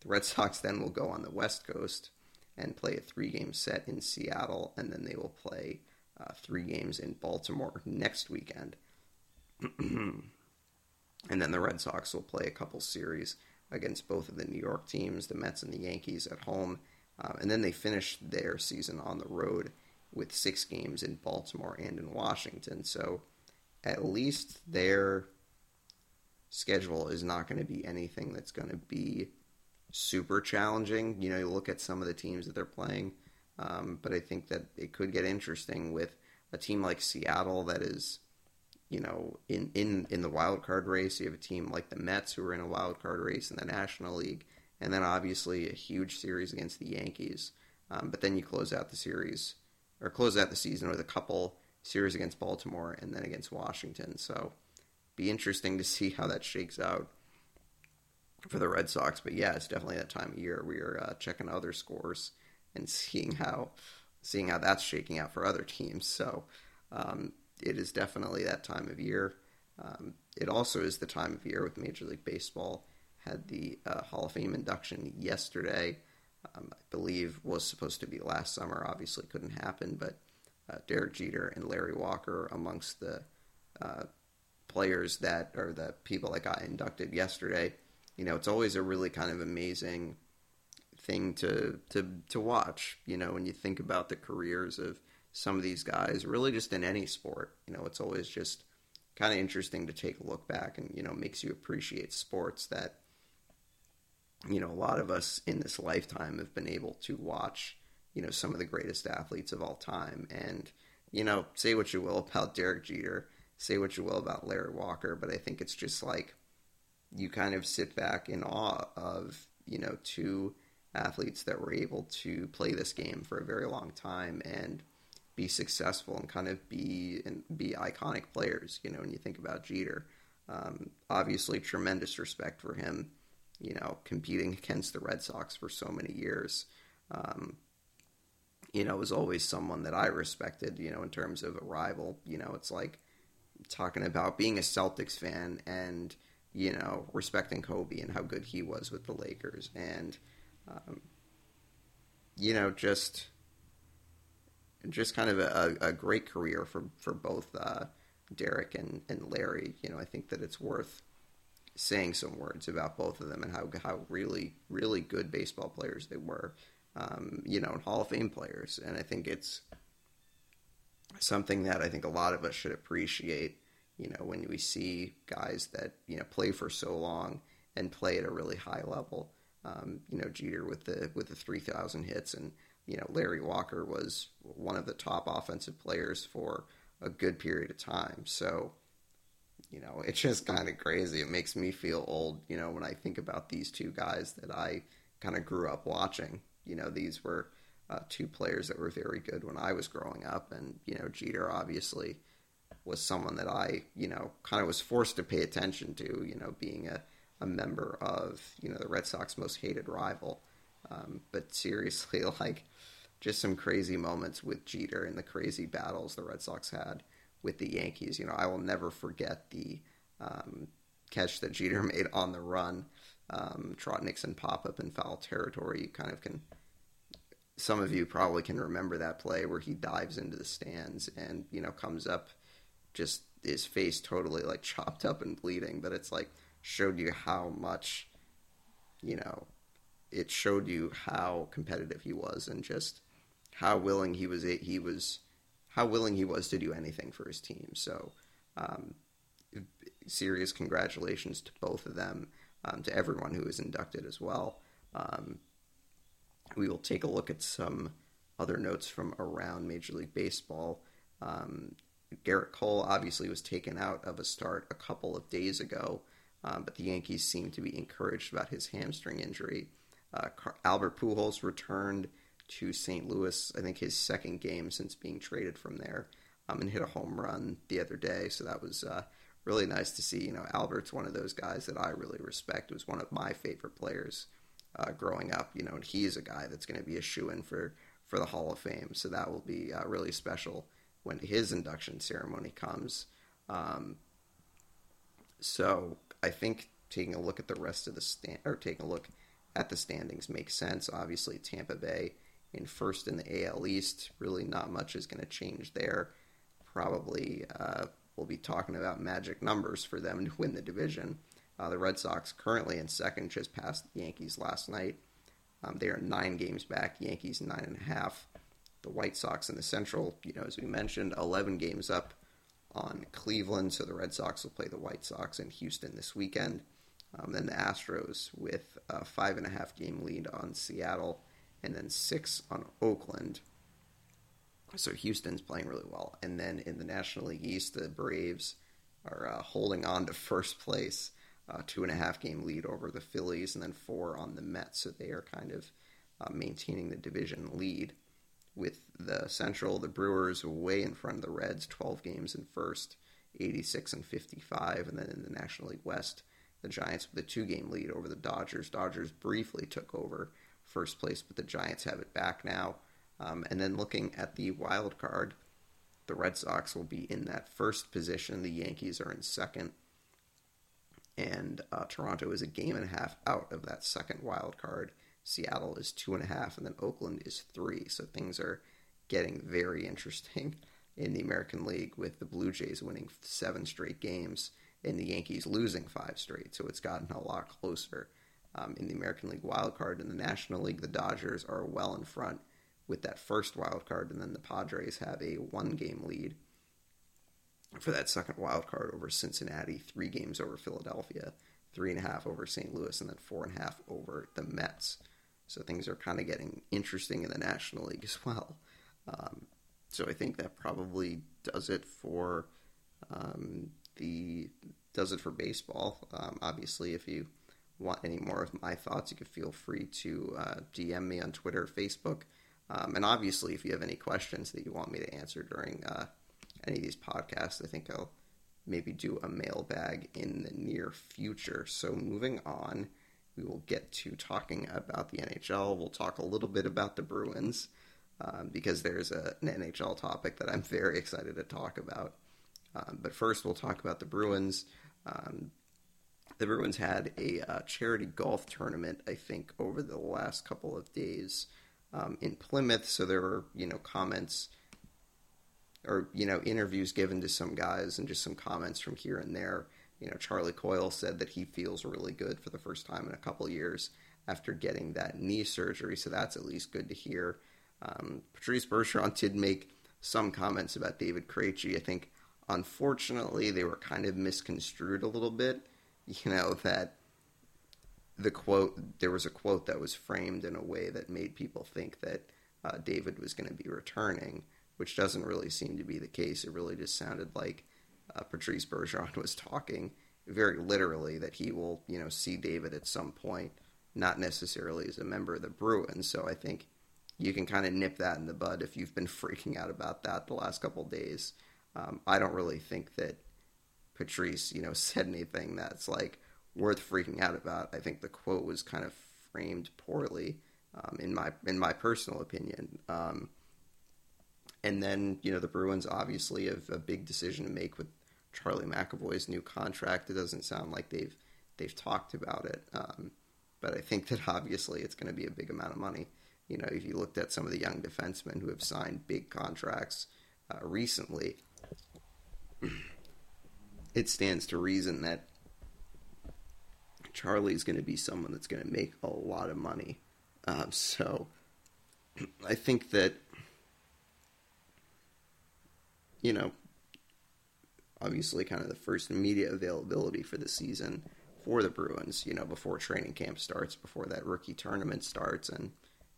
the Red Sox then will go on the West Coast and play a three game set in Seattle, and then they will play uh, three games in Baltimore next weekend. and then the Red Sox will play a couple series against both of the New York teams, the Mets and the Yankees at home. Uh, and then they finish their season on the road with six games in Baltimore and in Washington. So at least they're schedule is not going to be anything that's going to be super challenging. You know, you look at some of the teams that they're playing, um, but I think that it could get interesting with a team like Seattle that is, you know, in, in, in the wild card race. You have a team like the Mets who are in a wild card race in the National League, and then obviously a huge series against the Yankees. Um, but then you close out the series or close out the season with a couple series against Baltimore and then against Washington. So be interesting to see how that shakes out for the Red Sox. But yeah, it's definitely that time of year we are uh, checking other scores and seeing how seeing how that's shaking out for other teams. So um, it is definitely that time of year. Um, it also is the time of year with Major League Baseball had the uh, Hall of Fame induction yesterday. Um, I believe was supposed to be last summer. Obviously, couldn't happen. But uh, Derek Jeter and Larry Walker amongst the uh, players that are the people that got inducted yesterday. You know, it's always a really kind of amazing thing to to to watch. You know, when you think about the careers of some of these guys, really just in any sport. You know, it's always just kind of interesting to take a look back and you know makes you appreciate sports that you know a lot of us in this lifetime have been able to watch you know some of the greatest athletes of all time and you know say what you will about Derek Jeter say what you will about Larry Walker, but I think it's just like you kind of sit back in awe of, you know, two athletes that were able to play this game for a very long time and be successful and kind of be and be iconic players. You know, when you think about Jeter, um, obviously tremendous respect for him. You know, competing against the Red Sox for so many years. Um, you know, was always someone that I respected. You know, in terms of a rival. You know, it's like talking about being a Celtics fan and you know respecting Kobe and how good he was with the Lakers and um, you know just just kind of a, a great career for for both uh, Derek and, and Larry. You know, I think that it's worth saying some words about both of them and how how really really good baseball players they were. Um, you know, Hall of Fame players, and I think it's something that I think a lot of us should appreciate. You know, when we see guys that you know play for so long and play at a really high level. Um, you know, Jeter with the with the three thousand hits, and you know Larry Walker was one of the top offensive players for a good period of time. So, you know, it's just kind of crazy. It makes me feel old. You know, when I think about these two guys that I kind of grew up watching. You know, these were uh, two players that were very good when I was growing up, and you know Jeter obviously was someone that I, you know, kind of was forced to pay attention to, you know, being a, a member of, you know, the Red Sox most hated rival. Um, but seriously, like, just some crazy moments with Jeter and the crazy battles the Red Sox had with the Yankees. You know, I will never forget the um, catch that Jeter made on the run. Um, Trot Nixon pop up in foul territory. You kind of can some of you probably can remember that play where he dives into the stands and you know comes up just his face totally like chopped up and bleeding but it's like showed you how much you know it showed you how competitive he was and just how willing he was he was how willing he was to do anything for his team so um, serious congratulations to both of them um, to everyone who was inducted as well um, we will take a look at some other notes from around Major League Baseball. Um, Gerrit Cole obviously was taken out of a start a couple of days ago, um, but the Yankees seem to be encouraged about his hamstring injury. Uh, Albert Pujols returned to St. Louis, I think his second game since being traded from there, um, and hit a home run the other day. So that was uh, really nice to see. You know, Albert's one of those guys that I really respect. It was one of my favorite players uh, growing up. You know, and he's a guy that's going to be a shoe in for for the Hall of Fame. So that will be uh, really special when his induction ceremony comes. Um, so I think taking a look at the rest of the stand or taking a look at the standings makes sense. Obviously, Tampa Bay in first in the AL East. Really, not much is going to change there. Probably uh, we'll be talking about magic numbers for them to win the division. Uh, the Red Sox currently in second, just past the Yankees last night. Um, they are nine games back. Yankees nine and a half. The White Sox in the Central, you know, as we mentioned, eleven games up on Cleveland. So the Red Sox will play the White Sox in Houston this weekend. Um, then the Astros with a five and a half game lead on Seattle, and then six on Oakland. So Houston's playing really well. And then in the National League East, the Braves are uh, holding on to first place uh, two and a half game lead over the Phillies, and then four on the Mets. So they are kind of uh, maintaining the division lead. With the Central, the Brewers way in front of the Reds, 12 games in first, 86 and 55. And then in the National League West, the Giants with a two game lead over the Dodgers. Dodgers briefly took over first place, but the Giants have it back now. Um, and then looking at the wild card, the Red Sox will be in that first position. The Yankees are in second and uh, Toronto is a game and a half out of that second wild card. Seattle is two and a half, and then Oakland is three. So things are getting very interesting in the American League with the Blue Jays winning seven straight games and the Yankees losing five straight. So it's gotten a lot closer. Um, in the American League wild card, in the National League, the Dodgers are well in front with that first wild card, and then the Padres have a one game lead for that second wild card over Cincinnati, three games over Philadelphia, three and a half over St. Louis, and then four and a half over the Mets. So things are kind of getting interesting in the National League as well. Um, so I think that probably does it for um, the does it for baseball. Um, obviously, if you want any more of my thoughts, you can feel free to uh, DM me on Twitter, Facebook, um, and obviously, if you have any questions that you want me to answer during uh, any of these podcasts. I think I'll maybe do a mailbag in the near future. So moving on, we will get to talking about the NHL. We'll talk a little bit about the Bruins um, because there's a, an NHL topic that I'm very excited to talk about. Um, but first, we'll talk about the Bruins. Um, the Bruins had a uh, charity golf tournament, I think, over the last couple of days um, in Plymouth. So there were, you know, comments or you know interviews given to some guys and just some comments from here and there. You know, Charlie Coyle said that he feels really good for the first time in a couple years after getting that knee surgery, so that's at least good to hear. Um, Patrice Bergeron did make some comments about David Krejci. I think, unfortunately, they were kind of misconstrued a little bit. You know that the quote there was a quote that was framed in a way that made people think that uh, David was going to be returning which doesn't really seem to be the case. It really just sounded like uh, Patrice Bergeron was talking very literally that he will, you know, see David at some point, not necessarily as a member of the Bruins. So I think you can kind of nip that in the bud if you've been freaking out about that the last couple days. Um, I don't really think that Patrice, you know, said anything that's like worth freaking out about. I think the quote was kind of framed poorly, um, in my in my personal opinion. Um, and then you know the Bruins obviously have a big decision to make with Charlie McAvoy's new contract. It doesn't sound like they've they've talked about it, um, but I think that obviously it's going to be a big amount of money. You know, if you looked at some of the young defensemen who have signed big contracts uh, recently, it stands to reason that Charlie's going to be someone that's going to make a lot of money. Um, so I think that, you know, obviously kind of the first immediate availability for the season for the Bruins, you know, before training camp starts, before that rookie tournament starts, and,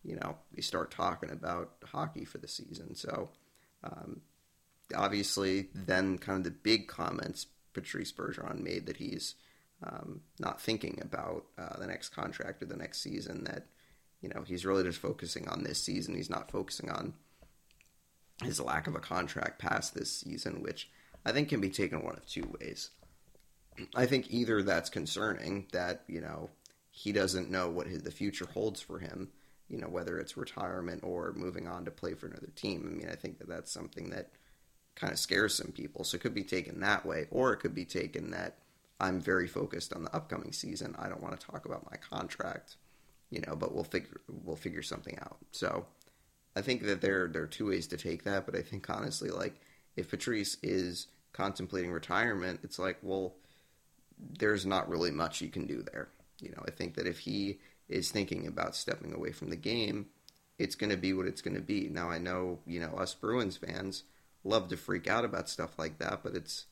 you know, we start talking about hockey for the season. So, um, obviously, then kind of the big comments Patrice Bergeron made that he's um, not thinking about uh, the next contract or the next season, that, you know, he's really just focusing on this season. He's not focusing on his lack of a contract past this season, which I think can be taken one of two ways. I think either that's concerning that, you know, he doesn't know what his, the future holds for him, you know, whether it's retirement or moving on to play for another team. I mean, I think that that's something that kind of scares some people. So it could be taken that way, or it could be taken that I'm very focused on the upcoming season. I don't want to talk about my contract, you know, but we'll figure we'll figure something out. So I think that there there are two ways to take that, but I think honestly, like if Patrice is contemplating retirement, it's like, well, there's not really much you can do there. You know, I think that if he is thinking about stepping away from the game, it's going to be what it's going to be. Now, I know, you know, us Bruins fans love to freak out about stuff like that, but it's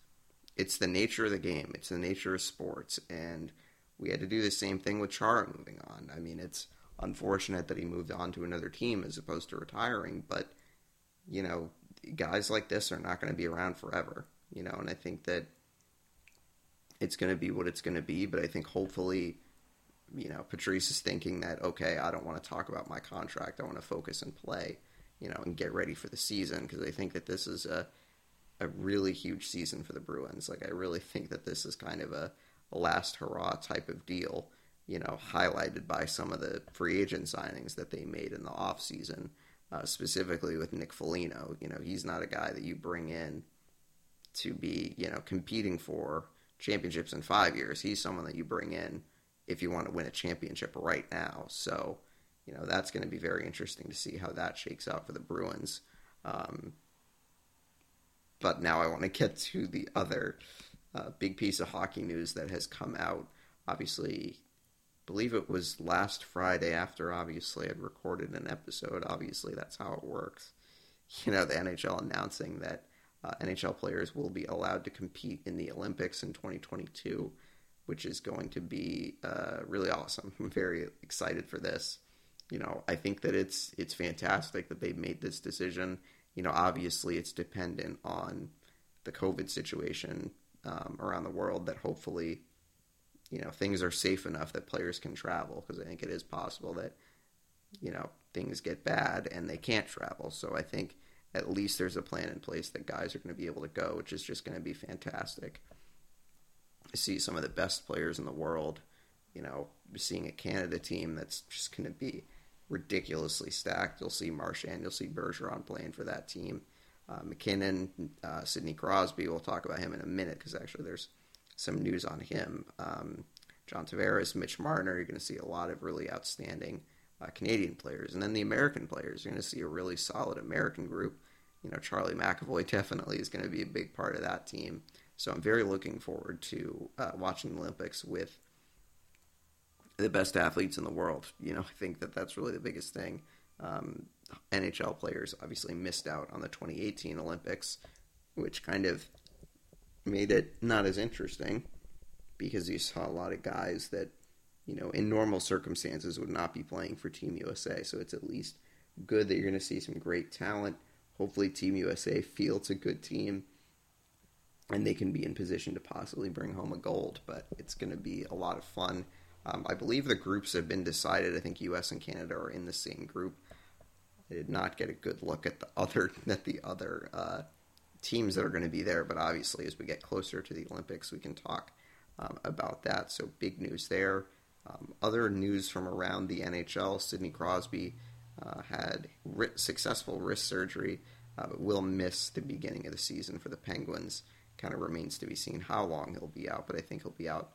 it's the nature of the game. It's the nature of sports, and we had to do the same thing with Chara moving on. I mean, it's unfortunate that he moved on to another team as opposed to retiring, but you know, guys like this are not going to be around forever. You know, and I think that it's going to be what it's going to be. But I think hopefully, you know, Patrice is thinking that okay, I don't want to talk about my contract. I want to focus and play, you know, and get ready for the season because I think that this is a a really huge season for the Bruins. Like I really think that this is kind of a, a last hurrah type of deal. You know, highlighted by some of the free agent signings that they made in the off season, uh, specifically with Nick Foligno. You know, he's not a guy that you bring in to be, you know, competing for championships in five years. He's someone that you bring in if you want to win a championship right now. So, you know, that's going to be very interesting to see how that shakes out for the Bruins. Um, but now I want to get to the other uh, big piece of hockey news that has come out. Obviously, believe it was last Friday after obviously I'd recorded an episode. Obviously, that's how it works. You know, the NHL announcing that uh, NHL players will be allowed to compete in the Olympics in 2022, which is going to be uh, really awesome. I'm very excited for this. You know, I think that it's it's fantastic that they've made this decision. You know, obviously it's dependent on the COVID situation um, around the world. That hopefully, you know, things are safe enough that players can travel because I think it is possible that you know things get bad and they can't travel. So I think at least there's a plan in place that guys are going to be able to go, which is just going to be fantastic. I see some of the best players in the world, you know, seeing a Canada team that's just going to be ridiculously stacked. You'll see Marchand, you'll see Bergeron playing for that team. Uh, MacKinnon, uh, Sidney Crosby, we'll talk about him in a minute because actually there's some news on him. Um, John Tavares, Mitch Marner, you're going to see a lot of really outstanding uh, Canadian players. And then the American players, you're going to see a really solid American group you know, Charlie McAvoy definitely is going to be a big part of that team. So I'm very looking forward to uh, watching the Olympics with the best athletes in the world. You know, I think that that's really the biggest thing. Um, NHL players obviously missed out on the 2018 Olympics, which kind of made it not as interesting because you saw a lot of guys that, you know, in normal circumstances would not be playing for Team USA. So it's at least good that you're going to see some great talent hopefully Team USA fields a good team and they can be in position to possibly bring home a gold. But it's going to be a lot of fun. Um, I believe the groups have been decided. I think U.S. and Canada are in the same group. I did not get a good look at the other at the other uh, teams that are going to be there. But obviously, as we get closer to the Olympics, we can talk um, about that. So big news there. Um, other news from around the NHL: Sidney Crosby uh, had ri- successful wrist surgery, uh, but will miss the beginning of the season for the Penguins. Kind of remains to be seen how long he'll be out, but I think he'll be out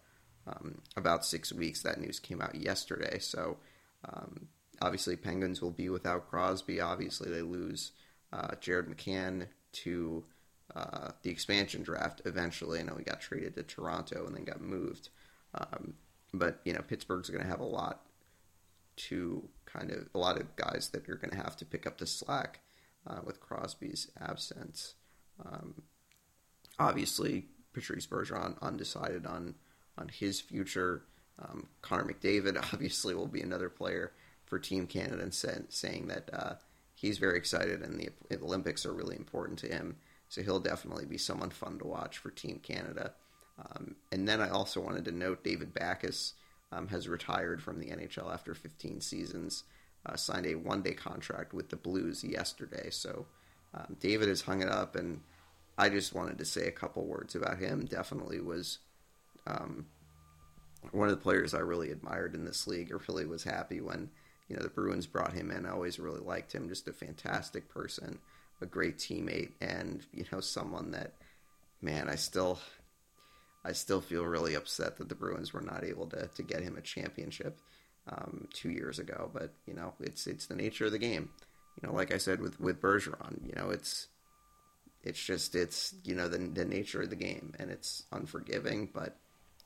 um, about six weeks. That news came out yesterday, so um, obviously Penguins will be without Crosby. Obviously, they lose uh, Jared McCann to uh, the expansion draft eventually. I know he got traded to Toronto and then got moved. Um, but you know, Pittsburgh's going to have a lot to kind of a lot of guys that you're going to have to pick up the slack uh, with Crosby's absence. Um, obviously, Patrice Bergeron undecided on on his future. Um, Connor McDavid obviously will be another player for Team Canada and say, saying that uh, he's very excited and the Olympics are really important to him. So he'll definitely be someone fun to watch for Team Canada. Um, and then I also wanted to note David Backes um, has retired from the NHL after 15 seasons, uh, signed a one day contract with the Blues yesterday. So um, David has hung it up, and I just wanted to say a couple words about him. Definitely was um, one of the players I really admired in this league. I really was happy when you know the Bruins brought him in. I always really liked him. Just a fantastic person, a great teammate, and you know someone that man I still I still feel really upset that the Bruins were not able to to get him a championship um, two years ago. But you know, it's it's the nature of the game. You know, like I said with with Bergeron, you know, it's it's just it's you know the the nature of the game, and it's unforgiving. But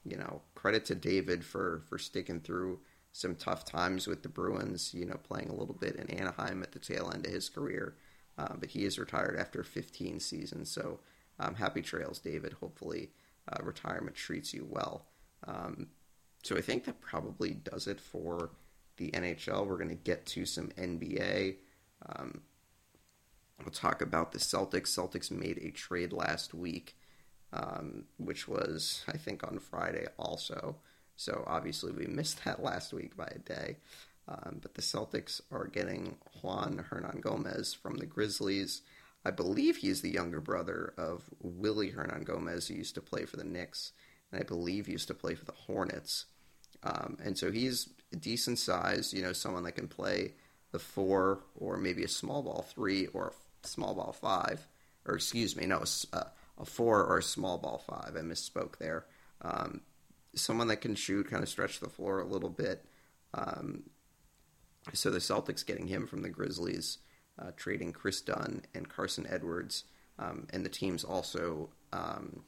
you know, credit to David for for sticking through some tough times with the Bruins. You know, playing a little bit in Anaheim at the tail end of his career, uh, but he is retired after 15 seasons. So, um, happy trails, David. Hopefully uh, retirement treats you well. Um, so I think that probably does it for the NHL. We're going to get to some NBA. Um, we'll talk about the Celtics. Celtics made a trade last week, um, which was, I think, on Friday also. So obviously we missed that last week by a day. Um, but the Celtics are getting Juan Hernangomez from the Grizzlies. I believe he's the younger brother of Willy Hernangomez, who used to play for the Knicks, and I believe used to play for the Hornets. Um, and so he's a decent size, you know, someone that can play the four or maybe a small ball three or a small ball five, or excuse me, no, a, a four or a small ball five. I misspoke there. Um, someone that can shoot, kind of stretch the floor a little bit. Um, so the Celtics getting him from the Grizzlies uh, trading Kris Dunn and Carson Edwards, um, and the teams also um,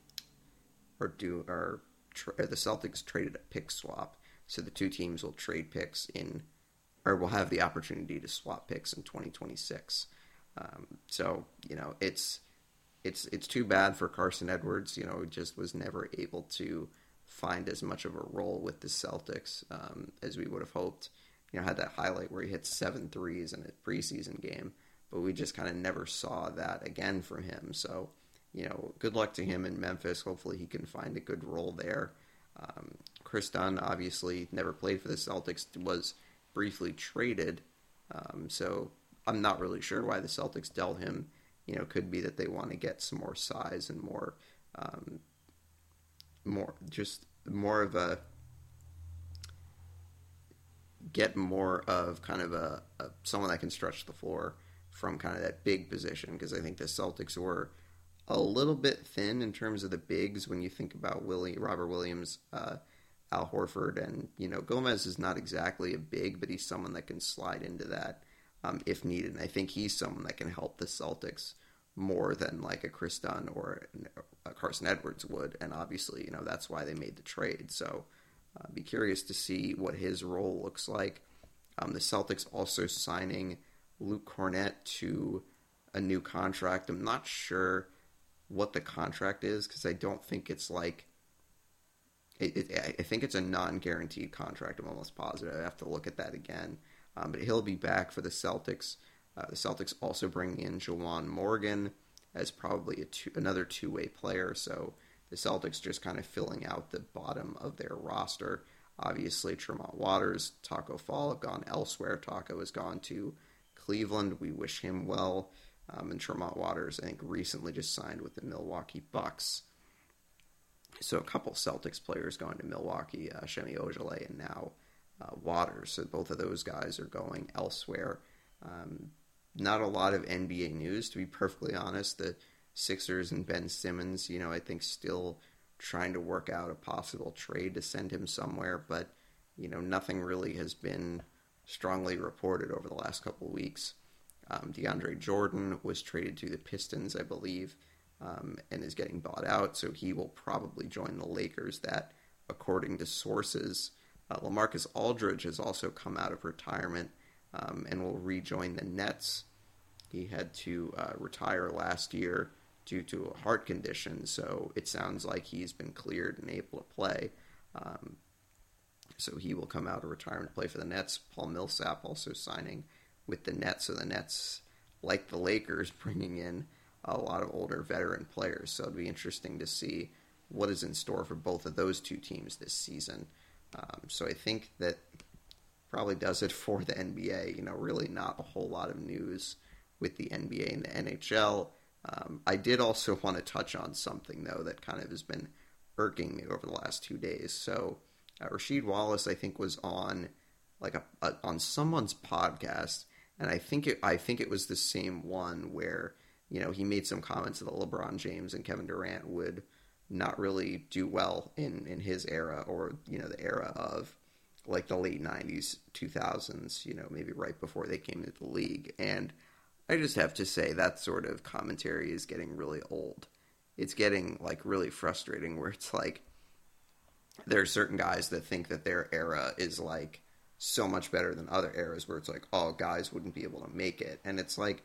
are do are tra- the Celtics traded a pick swap, so the two teams will trade picks in, or will have the opportunity to swap picks in 2026. Um, so you know it's it's it's too bad for Carson Edwards. You know, just was never able to find as much of a role with the Celtics um, as we would have hoped you know, had that highlight where he hit seven threes in a preseason game, but we just kind of never saw that again from him. So, you know, good luck to him in Memphis. Hopefully, he can find a good role there. Um, Kris Dunn obviously never played for the Celtics, was briefly traded. Um, so I'm not really sure why the Celtics dealt him. You know, could be that they want to get some more size and more, um, more just more of a get more of kind of a, a, someone that can stretch the floor from kind of that big position because I think the Celtics were a little bit thin in terms of the bigs when you think about Willie Robert Williams, uh, Al Horford, and you know Gomez is not exactly a big, but he's someone that can slide into that um, if needed. And I think he's someone that can help the Celtics more than like a Kris Dunn or a Carson Edwards would. And obviously, you know that's why they made the trade. So uh, be curious to see what his role looks like. Um, the Celtics also signing Luke Kornet to a new contract. I'm not sure what the contract is because I don't think it's like. It, it, I think it's a non-guaranteed contract. I'm almost positive. I have to look at that again. Um, but he'll be back for the Celtics. Uh, the Celtics also bring in Juwan Morgan as probably two, another two-way player. So the Celtics just kind of filling out the bottom of their roster. Obviously, Tremont Waters, Tacko Fall have gone elsewhere. Tacko has gone to Cleveland. We wish him well. Um, and Tremont Waters, I think, recently just signed with the Milwaukee Bucks. So a couple Celtics players going to Milwaukee, uh, Semi Ojeleye and now uh, Waters. So both of those guys are going elsewhere. Um, not a lot of NBA news, to be perfectly honest. The Sixers and Ben Simmons, you know, I think still trying to work out a possible trade to send him somewhere, but you know, nothing really has been strongly reported over the last couple of weeks. Um, DeAndre Jordan was traded to the Pistons, I believe, um, and is getting bought out, so he will probably join the Lakers. That, according to sources, uh, LaMarcus Aldridge has also come out of retirement um, and will rejoin the Nets. He had to uh, retire last year due to a heart condition, so it sounds like he's been cleared and able to play. Um, so he will come out of retirement to play for the Nets. Paul Millsap also signing with the Nets. So the Nets, like the Lakers, bringing in a lot of older veteran players. So it'll be interesting to see what is in store for both of those two teams this season. Um, so I think that probably does it for the NBA. You know, really not a whole lot of news with the NBA and the NHL. Um, I did also want to touch on something though that kind of has been irking me over the last two days. So uh, Rasheed Wallace, I think, was on like a, a, on someone's podcast, and I think it I think it was the same one where you know he made some comments that LeBron James and Kevin Durant would not really do well in in his era or you know the era of like the late 90s 2000s you know maybe right before they came into the league and I just have to say that sort of commentary is getting really old. It's getting like really frustrating where it's like there are certain guys that think that their era is like so much better than other eras where it's like, oh, guys wouldn't be able to make it. And it's like,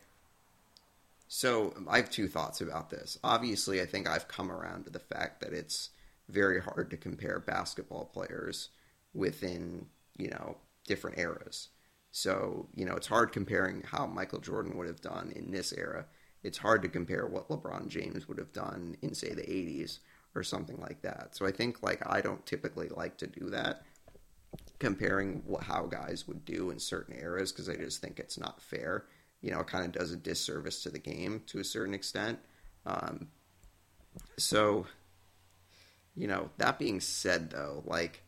so um, I have two thoughts about this. Obviously, I think I've come around to the fact that it's very hard to compare basketball players within, you know, different eras. So, you know, it's hard comparing how Michael Jordan would have done in this era. It's hard to compare what LeBron James would have done in, say, the 80s or something like that. So I think, like, I don't typically like to do that, comparing what, how guys would do in certain eras, because I just think it's not fair. You know, it kind of does a disservice to the game to a certain extent. Um, so, you know, that being said, though, like,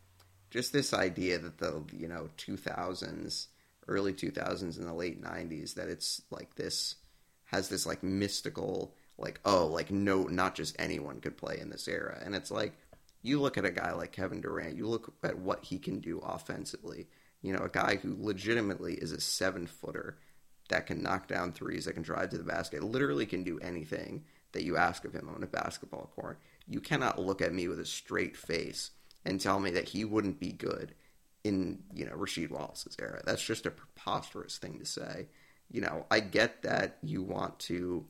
just this idea that the, you know, 2000s early 2000s and the late 90s that it's like this has this like mystical like oh like no not just anyone could play in this era and it's like you look at a guy like Kevin Durant you look at what he can do offensively you know a guy who legitimately is a 7 footer that can knock down threes that can drive to the basket literally can do anything that you ask of him on a basketball court you cannot look at me with a straight face and tell me that he wouldn't be good in you know Rasheed Wallace's era. That's just a preposterous thing to say. You know, I get that you want to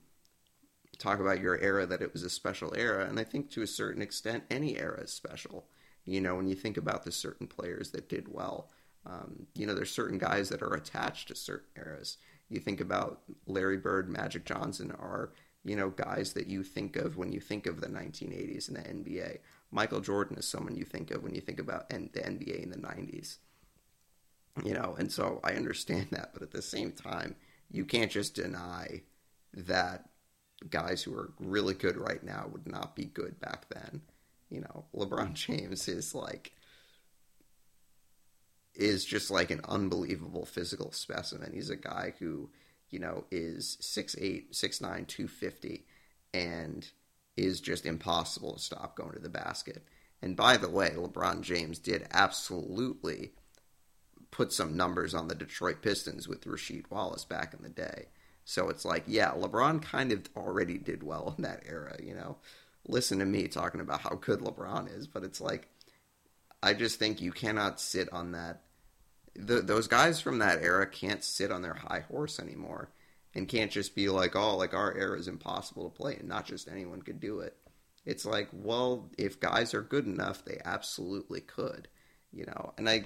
talk about your era that it was a special era, and I think to a certain extent any era is special. You know, when you think about the certain players that did well, um, you know, there's certain guys that are attached to certain eras. You think about Larry Bird, Magic Johnson are you know guys that you think of when you think of the 1980s and the NBA. Michael Jordan is someone you think of when you think about and the NBA in the 90s. You know, and so I understand that, but at the same time, you can't just deny that guys who are really good right now would not be good back then. You know, LeBron James is like is just like an unbelievable physical specimen. He's a guy who, you know, is 6'8, 6'9, 250 and is just impossible to stop going to the basket. And by the way, LeBron James did absolutely put some numbers on the Detroit Pistons with Rasheed Wallace back in the day. So it's like, yeah, LeBron kind of already did well in that era, you know. Listen to me talking about how good LeBron is, but it's like I just think you cannot sit on that the, those guys from that era can't sit on their high horse anymore and can't just be like, oh, like our era is impossible to play and not just anyone could do it. It's like, well, if guys are good enough, they absolutely could, you know. And I,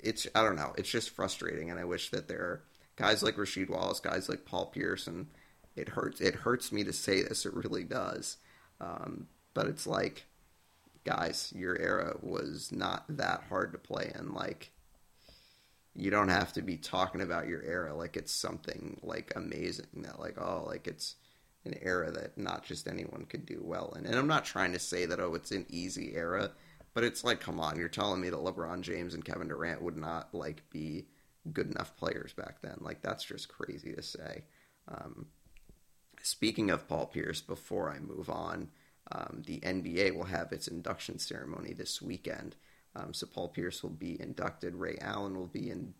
it's I don't know, it's just frustrating, and I wish that there are guys like Rasheed Wallace, guys like Paul Pierce, and it hurts. It hurts me to say this, it really does. Um, but it's like, guys, your era was not that hard to play in. Like, you don't have to be talking about your era like it's something like amazing that like oh like it's an era that not just anyone could do well in. And I'm not trying to say that oh it's an easy era, but it's like come on, you're telling me that LeBron James and Kevin Durant would not like be good enough players back then. Like that's just crazy to say. Um, speaking of Paul Pierce, before I move on, um, the NBA will have its induction ceremony this weekend. Um, so Paul Pierce will be inducted. Ray Allen will be in.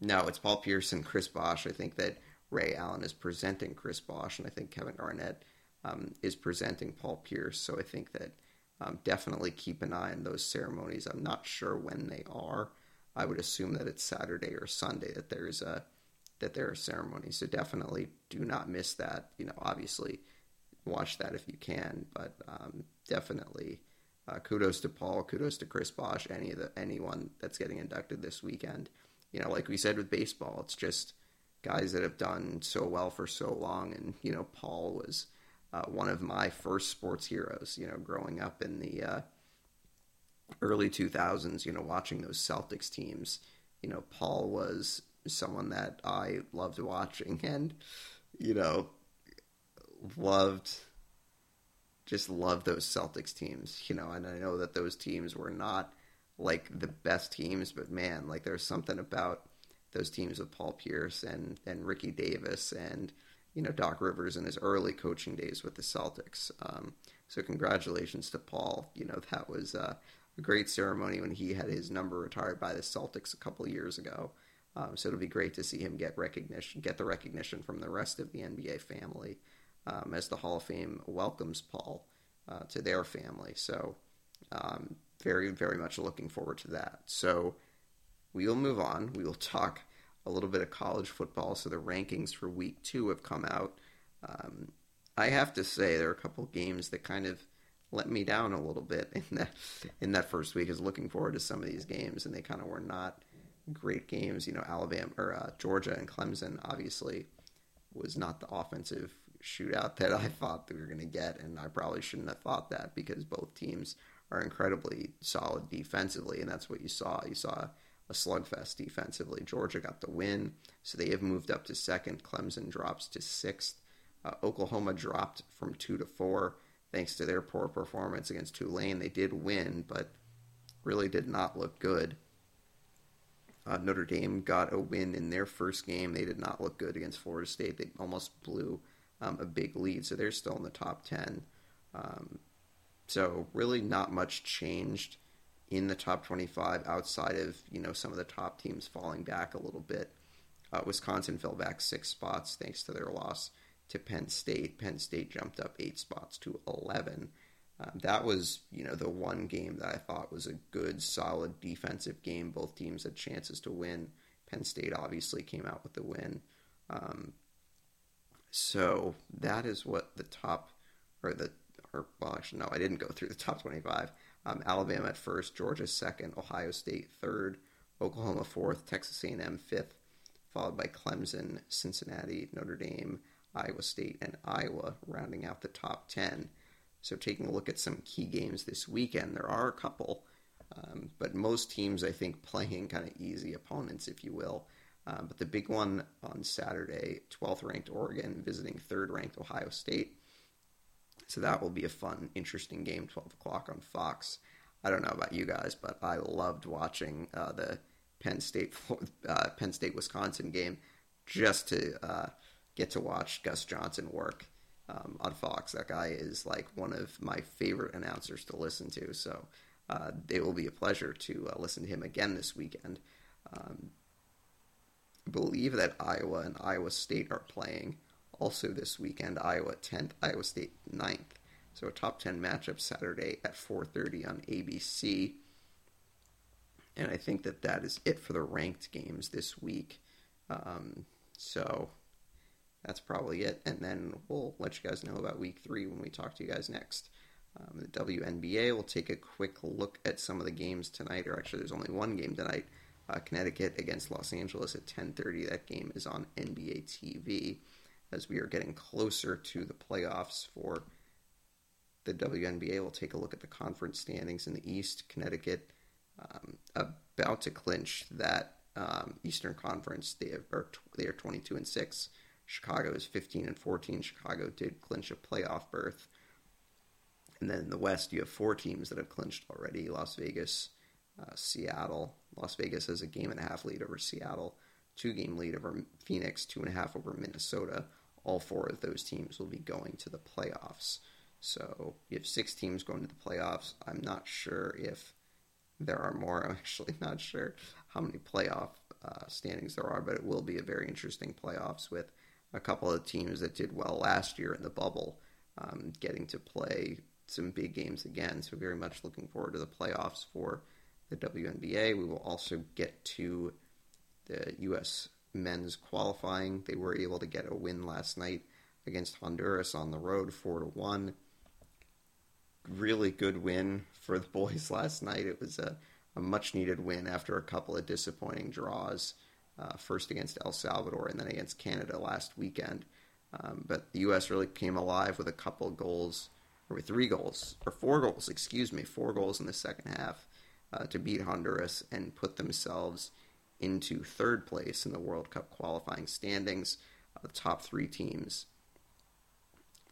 No, it's Paul Pierce and Chris Bosh. I think that Ray Allen is presenting Chris Bosh, and I think Kevin Garnett um, is presenting Paul Pierce. So I think that um, definitely keep an eye on those ceremonies. I'm not sure when they are. I would assume that it's Saturday or Sunday that there's a that there are ceremonies. So definitely do not miss that. You know, obviously watch that if you can, but um, definitely uh, kudos to Paul, kudos to Chris Bosh, any of the anyone that's getting inducted this weekend. You know, like we said with baseball, it's just guys that have done so well for so long, and you know, Paul was uh, one of my first sports heroes. You know, growing up in the uh, early 2000s, you know, watching those Celtics teams, you know, Paul was someone that I loved watching, and you know, loved just loved those Celtics teams, you know, and I know that those teams were not like the best teams, but man, like there's something about those teams with Paul Pierce and and Ricky Davis and you know Doc Rivers in his early coaching days with the Celtics. Um, so congratulations to Paul. You know that was uh, a great ceremony when he had his number retired by the Celtics a couple years ago. Um, so it'll be great to see him get recognition, get the recognition from the rest of the NBA family um, as the Hall of Fame welcomes Paul uh, to their family. So, um, very, very much looking forward to that. So, we will move on. We will talk a little bit of college football. So, the rankings for week two have come out. Um, I have to say, there are a couple games that kind of let me down a little bit in that in that first week. Is looking forward to some of these games, and they kind of were not great games. You know, Alabama or uh, Georgia and Clemson obviously was not the offensive shootout that I thought we were going to get, and I probably shouldn't have thought that because both teams are incredibly solid defensively, and that's what you saw. You saw a slugfest defensively. Georgia got the win, so they have moved up to second. Clemson drops to sixth. Uh, Oklahoma dropped from two to four thanks to their poor performance against Tulane. They did win, but really did not look good. Uh, Notre Dame got a win in their first game. They did not look good against Florida State. They almost blew um, a big lead, so they're still in the top 10. Um, so really not much changed in the top 25 outside of, you know, some of the top teams falling back a little bit. Uh, Wisconsin fell back six spots thanks to their loss to Penn State. Penn State jumped up eight spots to 11. Um, that was, you know, the one game that I thought was a good, solid defensive game. Both teams had chances to win. Penn State obviously came out with the win. Um, so that is what the top, or the, or well, actually no, I didn't go through the top twenty-five. Um, Alabama at first, Georgia second, Ohio State third, Oklahoma fourth, Texas A&M fifth, followed by Clemson, Cincinnati, Notre Dame, Iowa State, and Iowa, rounding out the top ten. So taking a look at some key games this weekend, there are a couple, um, but most teams I think playing kind of easy opponents, if you will. Um, but the big one on Saturday, 12th ranked Oregon visiting 3rd ranked Ohio State. So that will be a fun, interesting game, 12 o'clock on Fox. I don't know about you guys, but I loved watching uh, the Penn State uh, Penn State Wisconsin game just to uh, get to watch Gus Johnson work um, on Fox. That guy is like one of my favorite announcers to listen to. So uh, it will be a pleasure to uh, listen to him again this weekend. Um, believe that Iowa and Iowa State are playing also this weekend. Iowa 10th, Iowa State 9th. So a top 10 matchup Saturday at 4:30 on ABC. And I think that that is it for the ranked games this week. Um, so that's probably it. And then we'll let you guys know about week three when we talk to you guys next. Um, the WNBA will take a quick look at some of the games tonight, or actually, there's only one game tonight uh, Connecticut against Los Angeles at 10:30. That game is on NBA TV as we are getting closer to the playoffs for the WNBA. We'll take a look at the conference standings in the East. Connecticut um, about to clinch that um, Eastern Conference. They are they are 22 and six. Chicago is 15 and 14. Chicago did clinch a playoff berth. And then in the West, you have four teams that have clinched already: Las Vegas, uh, Seattle. Las Vegas has a game and a half lead over Seattle, two game lead over Phoenix, two and a half over Minnesota. All four of those teams will be going to the playoffs. So you have six teams going to the playoffs. I'm not sure if there are more. I'm actually not sure how many playoff uh, standings there are, but it will be a very interesting playoffs with a couple of teams that did well last year in the bubble um, getting to play some big games again. So very much looking forward to the playoffs for the WNBA. We will also get to the U.S. men's qualifying. They were able to get a win last night against Honduras on the road, four to one. Really good win for the boys last night. It was a, a much needed win after a couple of disappointing draws. Uh, first against El Salvador and then against Canada last weekend. Um, but the U.S. really came alive with a couple goals, or with three goals, or four goals, excuse me, four goals in the second half uh, to beat Honduras and put themselves into third place in the World Cup qualifying standings. Uh, the top three teams,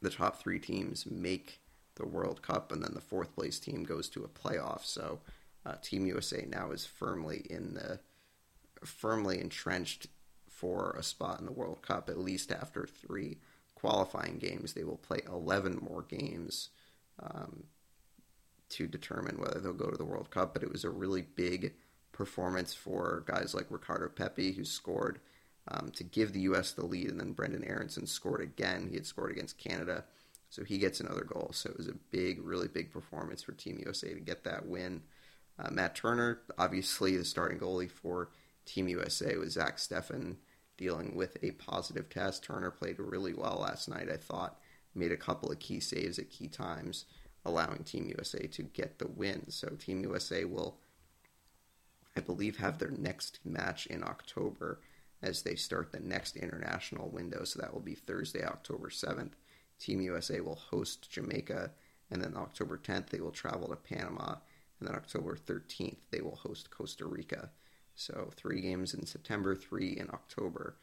the top three teams make the World Cup, and then the fourth place team goes to a playoff. So, uh, Team USA now is firmly in the firmly entrenched for a spot in the World Cup. At least after three qualifying games, they will play eleven more games. Um, to determine whether they'll go to the World Cup, but it was a really big performance for guys like Ricardo Pepi, who scored um, to give the U.S. the lead, and then Brendan Aaronson scored again. He had scored against Canada, so he gets another goal. So it was a big, really big performance for Team USA to get that win. Uh, Matt Turner, obviously the starting goalie for Team USA, was Zach Steffen dealing with a positive test. Turner played really well last night, I thought, made a couple of key saves at key times allowing Team USA to get the win. So Team USA will, I believe, have their next match in October as they start the next international window. So that will be Thursday, October 7th. Team USA will host Jamaica, and then October 10th, they will travel to Panama, and then October 13th, they will host Costa Rica. So three games in September, three in October.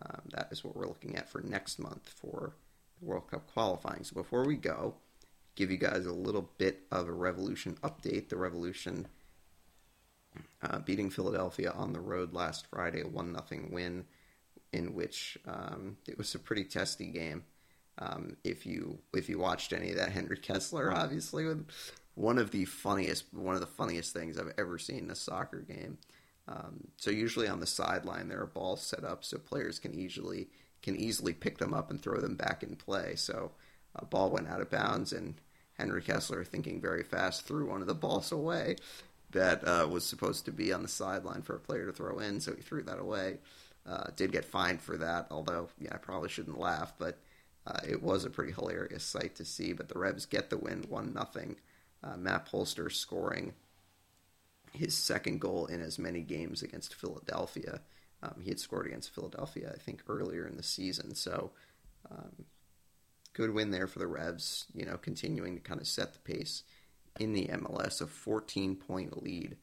Um, that is what we're looking at for next month for the World Cup qualifying. So before we go, give you guys a little bit of a Revolution update. The Revolution uh, beating Philadelphia on the road last Friday, one nothing win, in which um, it was a pretty testy game. Um, if you if you watched any of that, Henry Kessler, obviously, with one of the funniest one of the funniest things I've ever seen in a soccer game. Um, so usually on the sideline there are balls set up so players can easily can easily pick them up and throw them back in play. So a ball went out of bounds, and Henry Kessler, thinking very fast, threw one of the balls away that uh, was supposed to be on the sideline for a player to throw in. So he threw that away. Uh, did get fined for that, although yeah, I probably shouldn't laugh, but uh, it was a pretty hilarious sight to see. But the Revs get the win, one nothing. Uh, Matt Polster scoring his second goal in as many games against Philadelphia. Um, he had scored against Philadelphia, I think, earlier in the season. So um, good win there for the Revs, you know, continuing to kind of set the pace in the MLS, a 14 point lead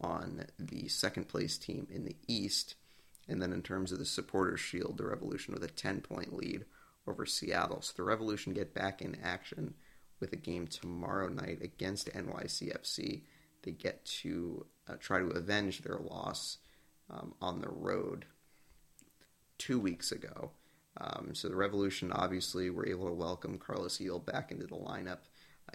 on the second place team in the East. And then in terms of the supporters shield, the Revolution with a 10 point lead over Seattle. So the Revolution get back in action with a game tomorrow night against NYCFC. They get to uh, try to avenge their loss um, on the road two weeks ago. Um, so the Revolution obviously were able to welcome Carlos Gil back into the lineup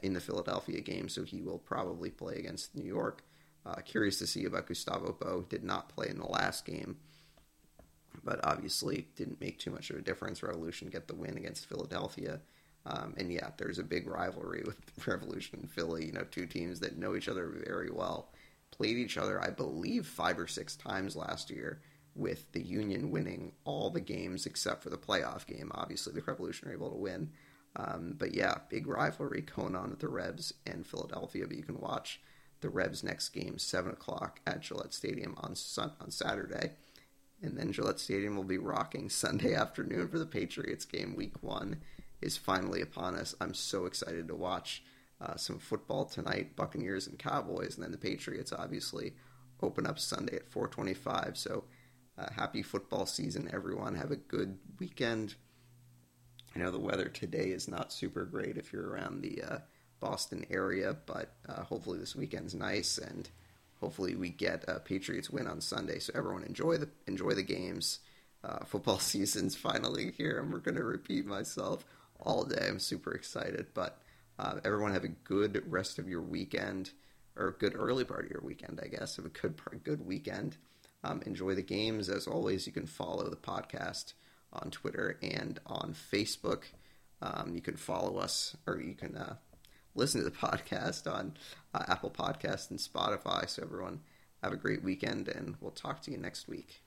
in the Philadelphia game, so he will probably play against New York. Uh, curious to see about Gustavo Bou. Did not play in the last game, but obviously didn't make too much of a difference. Revolution get the win against Philadelphia. Um, and yeah, there's a big rivalry with Revolution and Philly. You know, two teams that know each other very well. Played each other, I believe, five or six times last year with the Union winning all the games except for the playoff game. Obviously, the Revolution are able to win. Um, but yeah, big rivalry going on with the Revs and Philadelphia. But you can watch the Revs' next game, 7 o'clock at Gillette Stadium on, sun- on Saturday. And then Gillette Stadium will be rocking Sunday afternoon for the Patriots game. Week one is finally upon us. I'm so excited to watch uh, some football tonight, Buccaneers and Cowboys, and then the Patriots obviously open up Sunday at 4:25. So uh, happy football season, everyone. Have a good weekend. I know the weather today is not super great if you're around the uh, Boston area, but uh, hopefully this weekend's nice and hopefully we get a Patriots win on Sunday. So everyone enjoy the enjoy the games. Uh, football season's finally here, and we're going to repeat myself all day. I'm super excited, but uh, everyone have a good rest of your weekend or a good early part of your weekend, I guess. Have a good good weekend. Um, enjoy the games. As always, you can follow the podcast on Twitter and on Facebook. Um, you can follow us, or you can uh, listen to the podcast on uh, Apple Podcast and Spotify. So everyone, have a great weekend, and we'll talk to you next week.